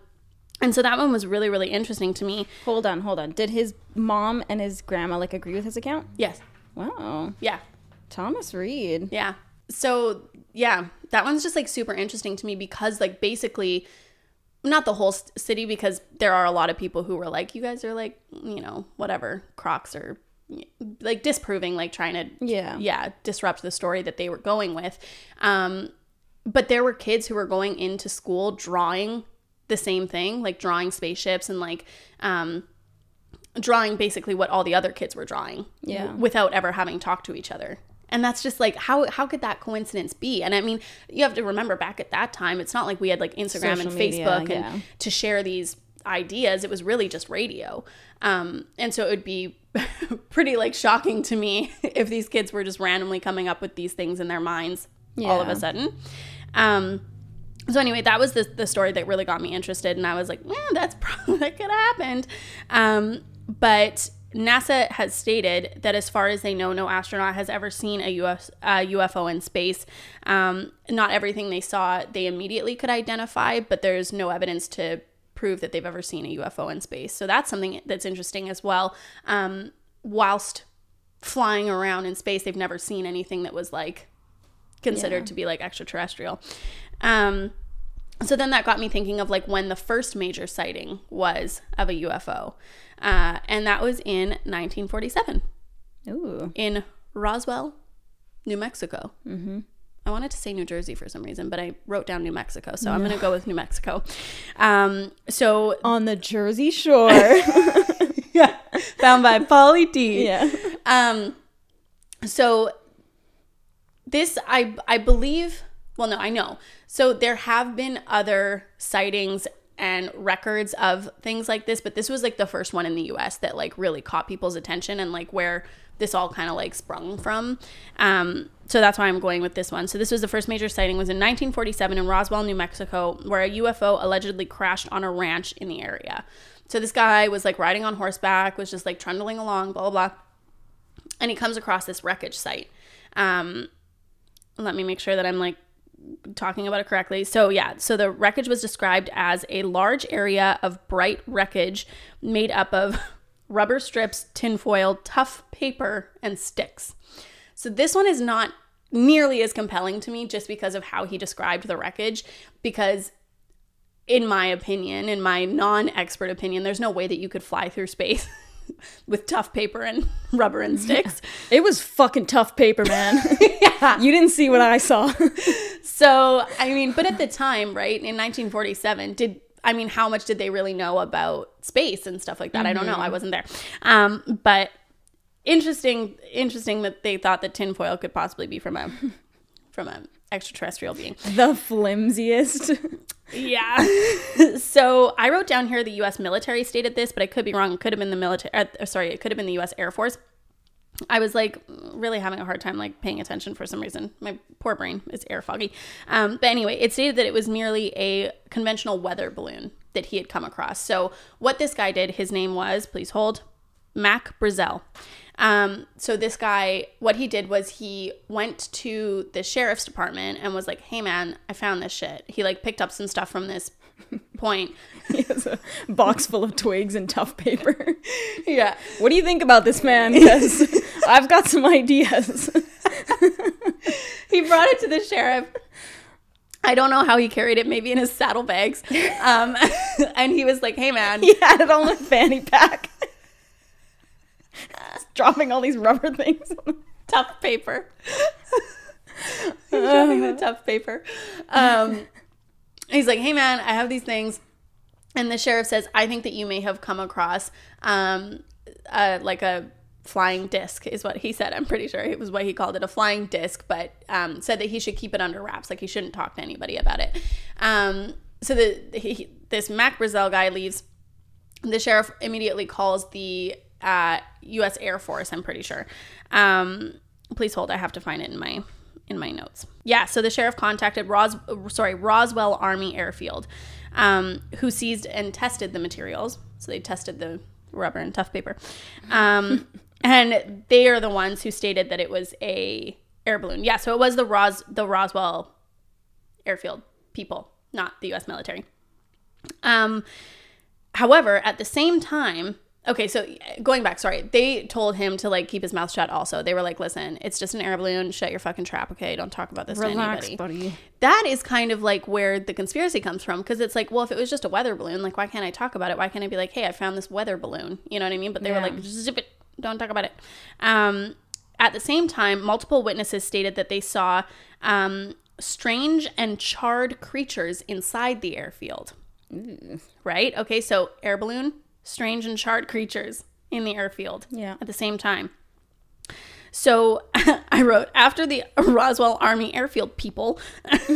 and so that one was really, really interesting to me. Hold on, hold on. Did his mom and his grandma like agree with his account? Yes. Wow. Yeah. Thomas Reed. Yeah. So yeah, that one's just like super interesting to me because like basically, not the whole city because there are a lot of people who were like, you guys are like, you know, whatever, Crocs or like disproving, like trying to Yeah. yeah disrupt the story that they were going with. Um, but there were kids who were going into school drawing the same thing, like drawing spaceships and like um, drawing basically what all the other kids were drawing Yeah. w- without ever having talked to each other and that's just like how how could that coincidence be and i mean you have to remember back at that time it's not like we had like instagram Social and media, facebook yeah. and to share these ideas it was really just radio um, and so it would be pretty like shocking to me if these kids were just randomly coming up with these things in their minds all of a sudden um, so anyway, that was the, the story that really got me interested, and I was like, "Yeah, that's probably that could have happened." Um, but NASA has stated that, as far as they know, no astronaut has ever seen a US, uh, UFO in space. Um, not everything they saw they immediately could identify, but there's no evidence to prove that they've ever seen a UFO in space. So that's something that's interesting as well. Um, whilst flying around in space, they've never seen anything that was like considered Yeah. to be like extraterrestrial. Um, so then that got me thinking of like when the first major sighting was of a UFO, uh, and that was in 1947 Ooh. in Roswell, New Mexico. Mm-hmm. I wanted to say New Jersey for some reason, but I wrote down New Mexico, so I'm going to go with New Mexico. Um, so On the Jersey Shore. yeah, found by Pauly D. yeah. Um, so this I I believe. Well, no, I know. So there have been other sightings and records of things like this, but this was like the first one in the U.S. that like really caught people's attention and like where this all kind of like sprung from. Um, so that's why I'm going with this one. So this was the first major sighting was in 1947 in Roswell, New Mexico, where a UFO allegedly crashed on a ranch in the area. So this guy was like riding on horseback, was just like trundling along, blah blah blah and he comes across this wreckage site. Um, let me make sure that I'm like talking about it correctly. So yeah, so the wreckage was described as a large area of bright wreckage made up of rubber strips, tinfoil, tough paper, and sticks. So this one is not nearly as compelling to me just because of how he described the wreckage because in my opinion, in my non-expert opinion, there's no way that you could fly through space with tough paper and rubber and sticks. It was fucking tough paper, man. You didn't see what I saw. So, I mean, but at the time, right, in 1947, did I mean, how much did they really know about space and stuff like that? I don't know. I wasn't there. Um, but interesting, interesting that they thought that tinfoil could possibly be from a from a extraterrestrial being. the flimsiest. Yeah. so I wrote down here the U.S. military stated this, but I could be wrong. It could have been the military. Uh, sorry, it could have been the U.S. Air Force. I was like really having a hard time like paying attention for some reason. My poor brain is air foggy. Um, but anyway, it stated that it was merely a conventional weather balloon that he had come across. So what this guy did, his name was, please hold, Mac Brazel. Um, so this guy, what he did was he went to the sheriff's department and was like, "Hey man, I found this shit." He like picked up some stuff from this point. he has a box full of twigs and tough paper. Yeah. What do you think about this man? Because I've got some ideas. he brought it to the sheriff. I don't know how he carried it, maybe in his saddlebags. Um, and he was like, "Hey, man, he had it on a fanny pack. Dropping all these rubber things. tough paper." he's dropping the tough paper. Um, he's like, "Hey, man, I have these things." And the sheriff says, "I think that you may have come across um, uh, like a flying disc is what he said. I'm pretty sure it was what he called it, a flying disc, but um, said that he should keep it under wraps, like he shouldn't talk to anybody about it. Um, so the he, this Mac Brazel guy leaves. The sheriff immediately calls the uh, U.S. Air Force. I'm pretty sure. Um, please hold. I have to find it in my in my notes. Yeah. So the sheriff contacted Ros sorry Roswell Army Airfield, um, who seized and tested the materials. So they tested the rubber and tough paper, um, and they are the ones who stated that it was a air balloon. Yeah. So it was the Ros the Roswell Airfield people, not the U.S. military. Um, however, at the same time, okay, so going back, sorry, they told him to like keep his mouth shut. Also, they were like, "Listen, it's just an air balloon. Shut your fucking trap, okay? Don't talk about this Relax, to anybody." buddy. That is kind of like where the conspiracy comes from because it's like, well, if it was just a weather balloon, like, why can't I talk about it? Why can't I be like, "Hey, I found this weather balloon"? You know what I mean? But they were like, "Zip it, don't talk about it." Um, at the same time, multiple witnesses stated that they saw um, strange and charred creatures inside the airfield right? Okay, so air balloon, strange and charred creatures in the airfield Yeah. at the same time. So I wrote after the Roswell Army Airfield people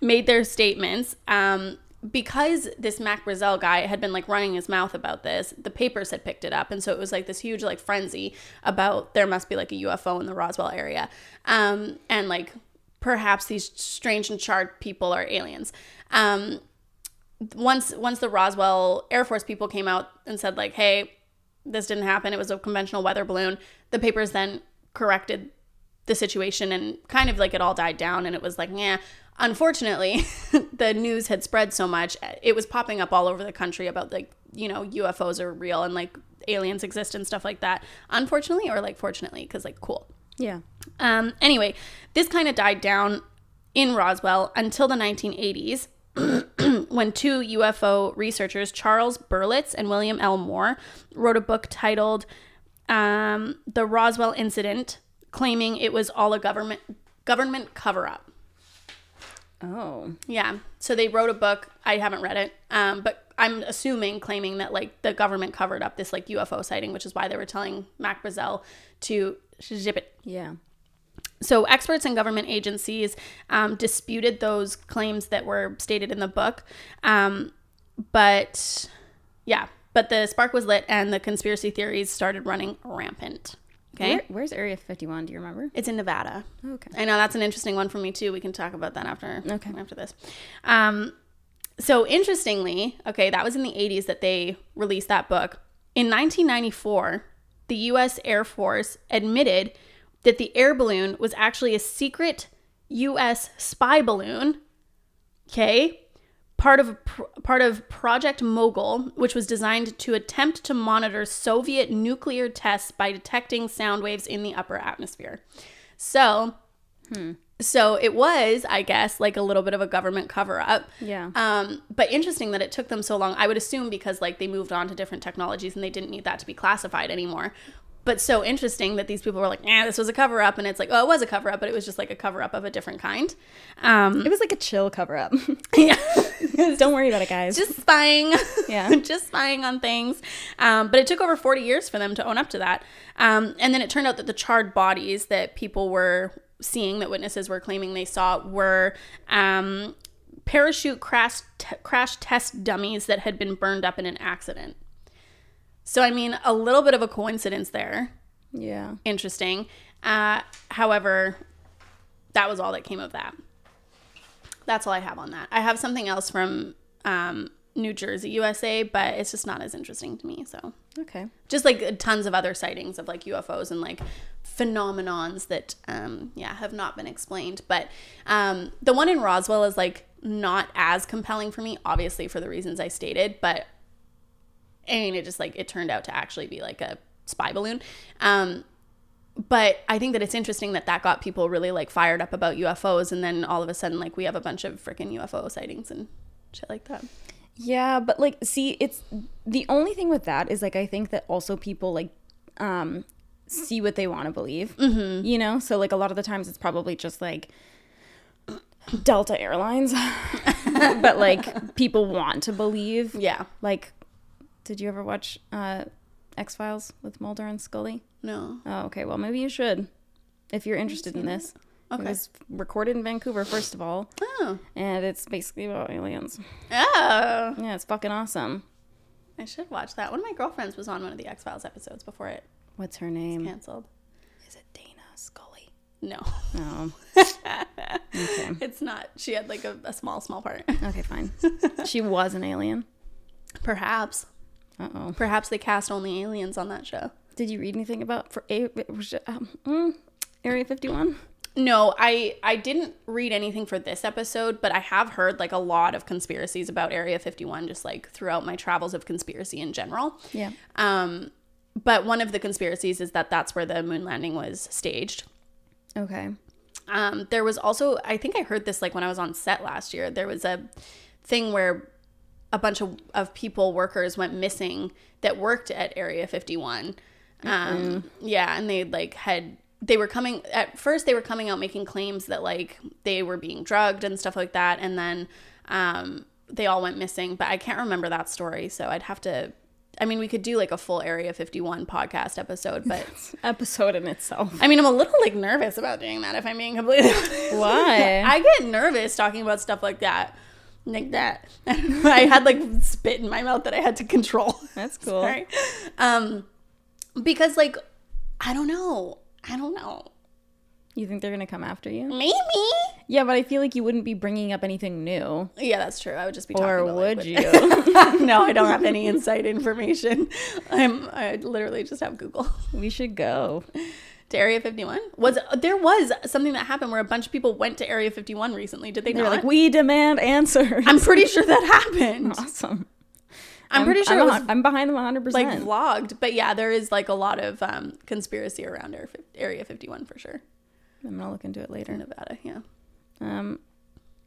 made their statements. Um, because this Mac Brazel guy had been like running his mouth about this, the papers had picked it up, and so it was like this huge like frenzy about there must be like a UFO in the Roswell area, um, and like perhaps these strange and charred people are aliens. Um, once once the Roswell Air Force people came out and said like, "Hey, this didn't happen. It was a conventional weather balloon." The papers then corrected the situation and kind of like it all died down and it was like, "Yeah." Unfortunately, the news had spread so much, it was popping up all over the country about like, you know, UFOs are real and like aliens exist and stuff like that. Unfortunately or like fortunately cuz like cool. Yeah. Um, anyway, this kind of died down in Roswell until the 1980s when two UFO researchers, Charles Berlitz and William L. Moore, wrote a book titled um, "The Roswell Incident," claiming it was all a government government cover up. Oh. Yeah. So they wrote a book. I haven't read it, um, but I'm assuming claiming that like the government covered up this like UFO sighting, which is why they were telling Mac Brazel to zip it Yeah. So experts and government agencies um, disputed those claims that were stated in the book um, but yeah but the spark was lit and the conspiracy theories started running rampant okay Where, where's Area 51? Do you remember? it's in nevada Okay. i know that's an interesting one for me too we can talk about that after Okay. after this um, so interestingly okay that was in the 80s that they released that book in 1994 the us air force admitted that the air balloon was actually a secret us spy balloon okay part of part of project mogul which was designed to attempt to monitor soviet nuclear tests by detecting sound waves in the upper atmosphere so so it was i guess like a little bit of a government cover up Yeah. um, but interesting that it took them so long. I would assume because like they moved on to different technologies and they didn't need that to be classified anymore. But so interesting that these people were like, "Yeah, this was a cover up," and it's like, "Oh, it was a cover up, but it was just like a cover up of a different kind." Um, It was like a chill cover up. yeah, Don't worry about it, guys. just spying, Yeah. just spying on things. Um, but it took over forty years for them to own up to that. Um, and then it turned out that the charred bodies that people were seeing, that witnesses were claiming they saw, were um, parachute crash t- crash test dummies that had been burned up in an accident. So I mean, a little bit of a coincidence there. yeah. Interesting. Uh, however, that was all that came of that. That's all I have on that. I have something else from um, New Jersey, USA, but it's just not as interesting to me. So Okay. just like tons of other sightings of like UFOs and like phenomenons that um yeah have not been explained but um the one in Roswell is like not as compelling for me obviously for the reasons I stated but Mean it just like it turned out to actually be like a spy balloon um but I think that it's interesting that that got people really like fired up about UFOs and then all of a sudden like we have a bunch of freaking UFO sightings and shit like that Yeah, but like see it's the only thing with that is like I think that also people like um see what they want to believe. Mm-hmm. You know? So like a lot of the times it's probably just like Delta Airlines. but like people want to believe. yeah Like did you ever watch uh X Files with Mulder and Scully? No. Oh, okay. Well, maybe you should if you're interested in this. Okay. It was recorded in Vancouver, first of all, Oh. and it's basically about aliens. Oh. Yeah, it's fucking awesome. I should watch that. One of my girlfriends was on one of the X Files episodes before it What's her name? canceled. Is it Dana Scully? No. No. okay. It's not. She had like a, a small, small part. Okay, fine. she was an alien. Perhaps. Uh oh. Perhaps they cast only aliens on that show. Did you read anything about for a um, mm, Area 51? No, I I didn't read anything for this episode, but I have heard like a lot of conspiracies about Area 51 just like throughout my travels of conspiracy in general. Yeah. Um but one of the conspiracies is that that's where the moon landing was staged. Okay. Um, there was also, I think I heard this like when I was on set last year. There was a thing where a bunch of, of people, workers, went missing that worked at Area 51. Um, yeah, and they like had they were coming at first. They were coming out making claims that like they were being drugged and stuff like that, and then um, they all went missing. But I can't remember that story, so I'd have to. I mean, we could do like a full Area 51 podcast episode, but Episode in itself. I mean, I'm a little like nervous about doing that if I'm being completely honest. Why? I get nervous talking about stuff like that. Like that. I had like spit in my mouth that I had to control. That's cool. Sorry. Um because like I don't know. I don't know. You think they're gonna come after you? Maybe. Yeah, but I feel like you wouldn't be bringing up anything new. Yeah, that's true. I would just be talking Or like, would you? no, I don't have any inside information. I'm I literally just have Google. we should go. To Area 51? Was there was something that happened where a bunch of people went to Area 51 recently. Did they They're like, we demand answers. I'm pretty sure that happened. awesome. I'm, pretty sure I'm, was I'm behind them 100. percent like vlogged, but yeah, there is like a lot of um, conspiracy around Area Area 51 for sure. I'm gonna look into it later. In Nevada, yeah. Um,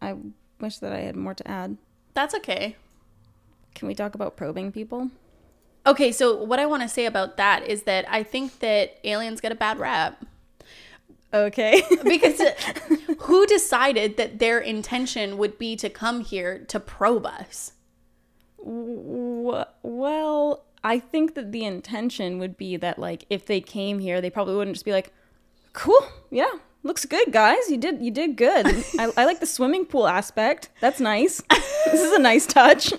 I wish that I had more to add. That's okay. Can we talk about probing people? Okay, so what I want to say about that is that I think that aliens get a bad rap Okay. because uh, who decided that their intention would be to come here to probe us? well, I think that the intention would be that like if they came here, they probably wouldn't just be like, "Cool, yeah, looks good, guys. You did you did good. I, I like the swimming pool aspect. That's nice. this is a nice touch."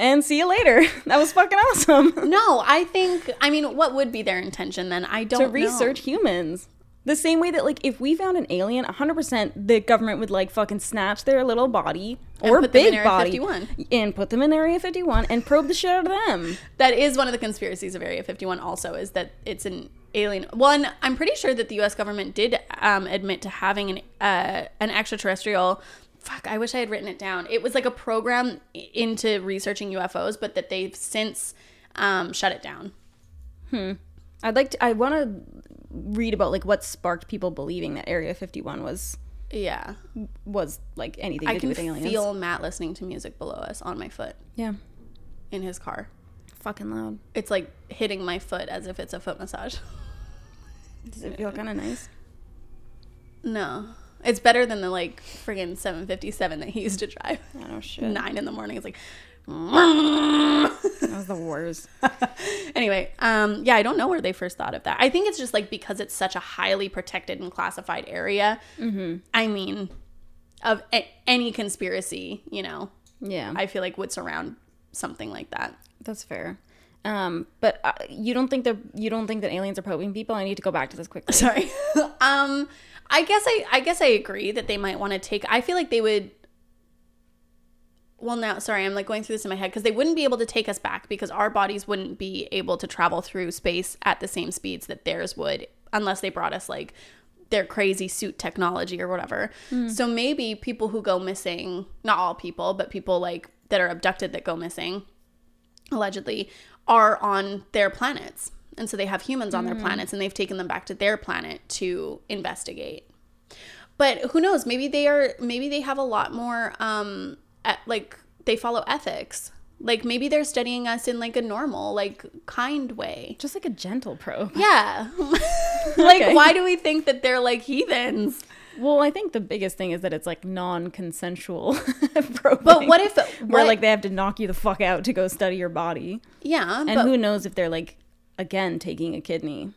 And see you later. That was fucking awesome. No, I think I mean, what would be their intention then? I don't to know. research humans. The same way that like if we found an alien, 100% the government would like fucking snatch their little body or them in big body 51. and put them in Area 51 and probe the shit out of them. That is one of the conspiracies of Area 51 also is that it's an alien. One, I'm pretty sure that the US government did um, admit to having an uh, an extraterrestrial fuck, I wish I had written it down. It was like a program into researching UFOs, but that they've since um, shut it down. Hmm. I'd like to I want to read about like what sparked people believing that Area 51 was Yeah. was like anything to I do can with aliens. I feel Matt listening to music below us on my foot yeah, in his car. fucking loud. It's like hitting my foot as if it's a foot massage. Does it feel kind of nice? No. It's better than the like friggin' 757 that he used to drive. I don't shit. Nine in the morning. It's like, That was the worst. anyway, um, yeah, I don't know where they first thought of that. I think it's just like because it's such a highly protected and classified area. Mm-hmm. I mean, of a- any conspiracy, you know, Yeah, I feel like would surround something like that. that's fair. Um, but uh, you don't think that you don't think that aliens are probing people? I need to go back to this quickly. Sorry. um, I guess I, I guess I agree that they might want to take. I feel like they would. Well, now, sorry, I'm like going through this in my head because they wouldn't be able to take us back because our bodies wouldn't be able to travel through space at the same speeds that theirs would unless they brought us like their crazy suit technology or whatever. Hmm. So maybe people who go missing, not all people, but people like that are abducted that go missing, allegedly, are on their planets. And so they have humans on their planets and they've taken them back to their planet to investigate. But who knows? Maybe they are, maybe they have a lot more, um, at, like, they follow ethics. Like, maybe they're studying us in like a normal, like, kind way. Just like a gentle probe. Yeah. like, Okay. why do we think that they're like heathens? Well, I think the biggest thing is that it's like non-consensual. probing, But what if where what, like they have to knock you the fuck out to go study your body, yeah, and who knows if they're like again taking a kidney?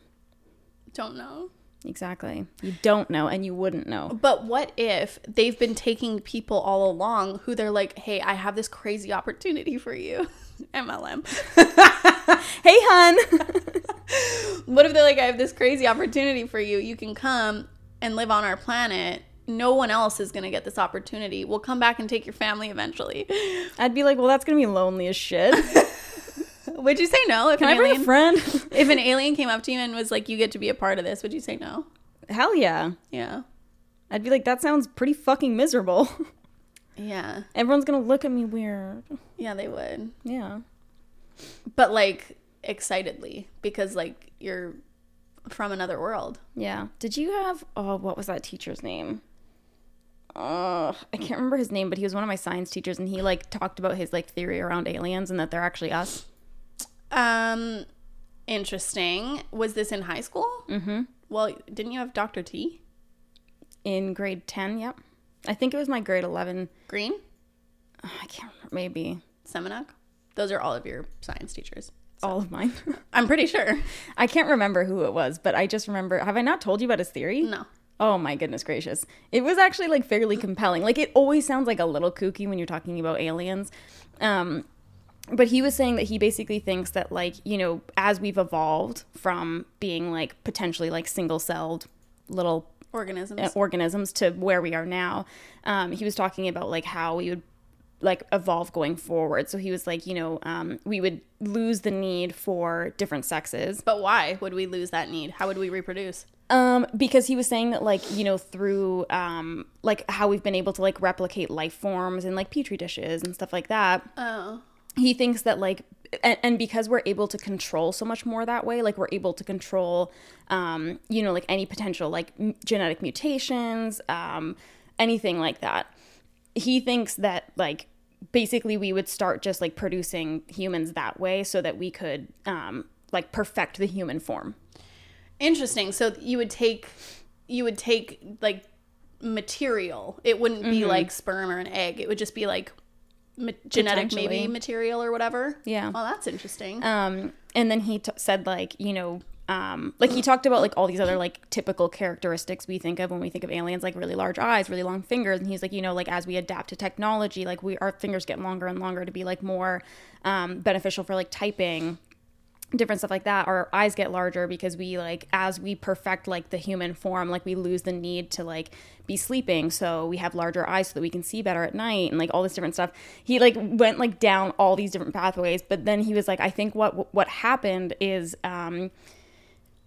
don't know. Exactly. You don't know, and you wouldn't know. But what if they've been taking people all along who they're like, "Hey, I have this crazy opportunity for you." MLM. Hey, hun. What if they're like, "I have this crazy opportunity for you. You can come and live on our planet. No one else is going to get this opportunity. We'll come back and take your family eventually." I'd be like, well, that's gonna be lonely as shit. Would you say no if Can an I bring alien a friend? if an alien came up to you and was like, "You get to be a part of this," would you say no? Hell yeah. Yeah. I'd be like, that sounds pretty fucking miserable. Yeah. Everyone's gonna look at me weird. Yeah, they would. Yeah. But like excitedly because like you're from another world. Yeah. Did you have oh what was that teacher's name? Uh, I can't remember his name, but he was one of my science teachers and he like talked about his like theory around aliens and that they're actually us. Um interesting. Was this in high school? Mm-hmm. Well, didn't you have Dr. T? In grade 10, yep. I think it was my grade 11. Green? I can't remember, maybe Semenuk? Those are all of your science teachers. all of mine. I'm pretty sure. I can't remember who it was, but I just remember. Have I not told you about his theory? No. Oh my goodness gracious. It was actually like fairly compelling. Like it always sounds like a little kooky when you're talking about aliens. Um but he was saying that he basically thinks that like, you know, as we've evolved from being like potentially like single-celled little Organisms. uh, organisms to where we are now. Um, he was talking about like how we would like evolve going forward. So he was like, you know, um, we would lose the need for different sexes but why would we lose that need? How would we reproduce? um, because he was saying that like you know through um, like how we've been able to like replicate life forms in like petri dishes and stuff like that. Oh. He thinks that like and, and because we're able to control so much more that way, like we're able to control, um, you know, like any potential like m- genetic mutations, um, anything like that. He thinks that like basically we would start just like producing humans that way so that we could um, like perfect the human form. Interesting. So you would take you would take like material. It wouldn't be like sperm or an egg. It would just be like ma- genetic maybe material or whatever. Yeah. Well, that's interesting. um and then he t- said like you know um like he talked about like all these other like typical characteristics we think of when we think of aliens like really large eyes really long fingers and he's like you know like as we adapt to technology like we our fingers get longer and longer to be like more um beneficial for like typing different stuff like that our eyes get larger because we like as we perfect like the human form like we lose the need to like be sleeping. So we have larger eyes so that we can see better at night and like all this different stuff. He like went like down all these different pathways but then he was like i think what what happened is um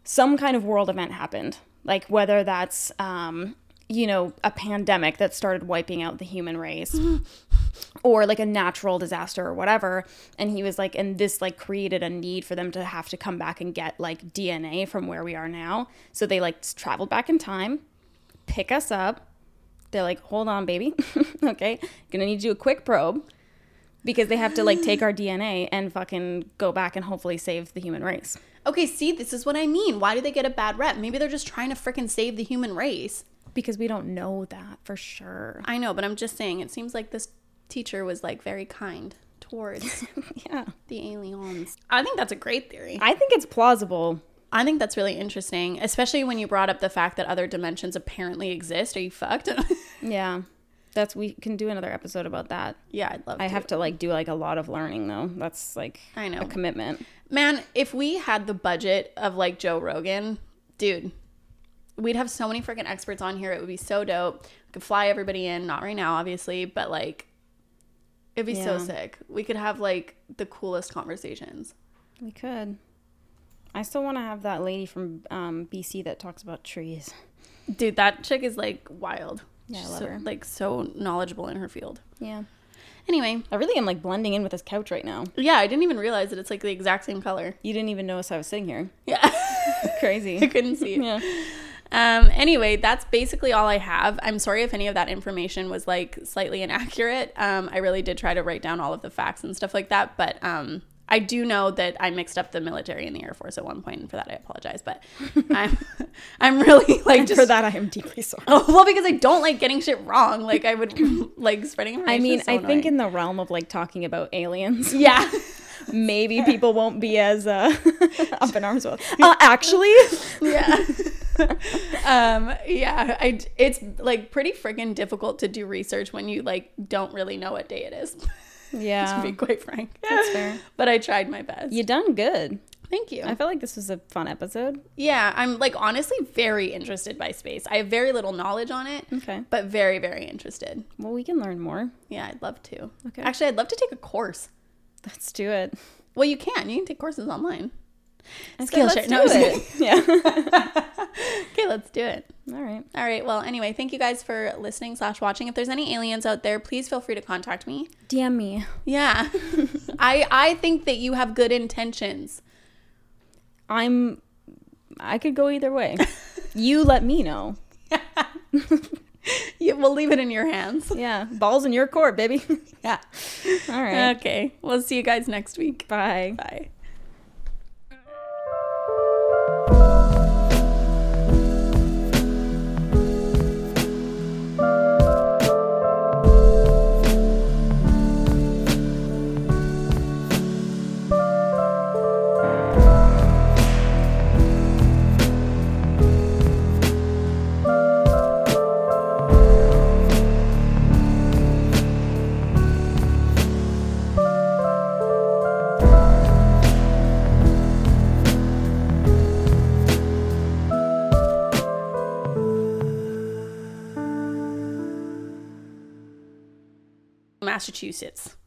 some kind of world event happened. Like whether that's um you know a pandemic that started wiping out the human race or like a natural disaster or whatever. And he was like and this like created a need for them to have to come back and get like dna from where we are now. So they like traveled back in time pick us up. They're like hold on baby. Okay? Gonna need to do a quick probe because they have to like take our dna and fucking go back and hopefully save the human race. Okay, see, this is what I mean. Why do they get a bad rep? Maybe they're just trying to freaking save the human race. because we don't know that for sure. I know, but I'm just saying it seems like this teacher was like very kind towards yeah the aliens. I think that's a great theory. i think it's plausible I think that's really interesting, especially when you brought up the fact that other dimensions apparently exist. Are you fucked? yeah that's we can do another episode about that yeah, I'd love I to. have to like do like a lot of learning though. That's like I know. a commitment. Man, if we had the budget of like Joe Rogan, dude, we'd have so many freaking experts on here. It would be so dope. We could fly everybody in, not right now, obviously, but like it'd be so sick. We could have like the coolest conversations. We could. I still want to have that lady from um, BC that talks about trees. Dude, that chick is like wild. Yeah, I love so, her. Like so knowledgeable in her field. Yeah. Anyway, I really am like blending in with this couch right now. yeah, I didn't even realize that it's like the exact same color. You didn't even notice I was sitting here. Yeah. Crazy. I couldn't see yeah. Um, anyway, that's basically all I have. I'm sorry if any of that information was like slightly inaccurate. Um, I really did try to write down all of the facts and stuff like that, but um, I do know that I mixed up the military and the Air Force at one point, and for that I apologize. But I'm I'm really like And just for that, I am deeply sorry. Oh, well, because I don't like getting shit wrong. Like I would like spreading I mean, so I think in the realm of like talking about aliens, yeah, maybe people won't be as uh, up in arms with. Uh, actually, yeah, um, yeah. I it's like pretty friggin' difficult to do research when you like don't really know what day it is. Yeah. to be quite frank, that's fair. but I tried my best. You done good. Thank you. I felt like this was a fun episode. Yeah, I'm like honestly very interested by space. I have very little knowledge on it, Okay. but very, very interested. Well, we can learn more. Yeah, I'd love to. Okay. Actually, I'd love to take a course. Let's do it. Well, you can. You can take courses online. Skillshare. let's No, it. Yeah. Okay, let's do it. All right. All right. Well, anyway, thank you guys for listening slash watching. If there's any aliens out there, please feel free to contact me. DM me. Yeah, I I think that you have good intentions. I'm. I could go either way. you let me know. Yeah, we'll leave it in your hands. Yeah. Balls in your court, baby. Yeah. All right. Okay. We'll see you guys next week. Bye. Bye. Massachusetts.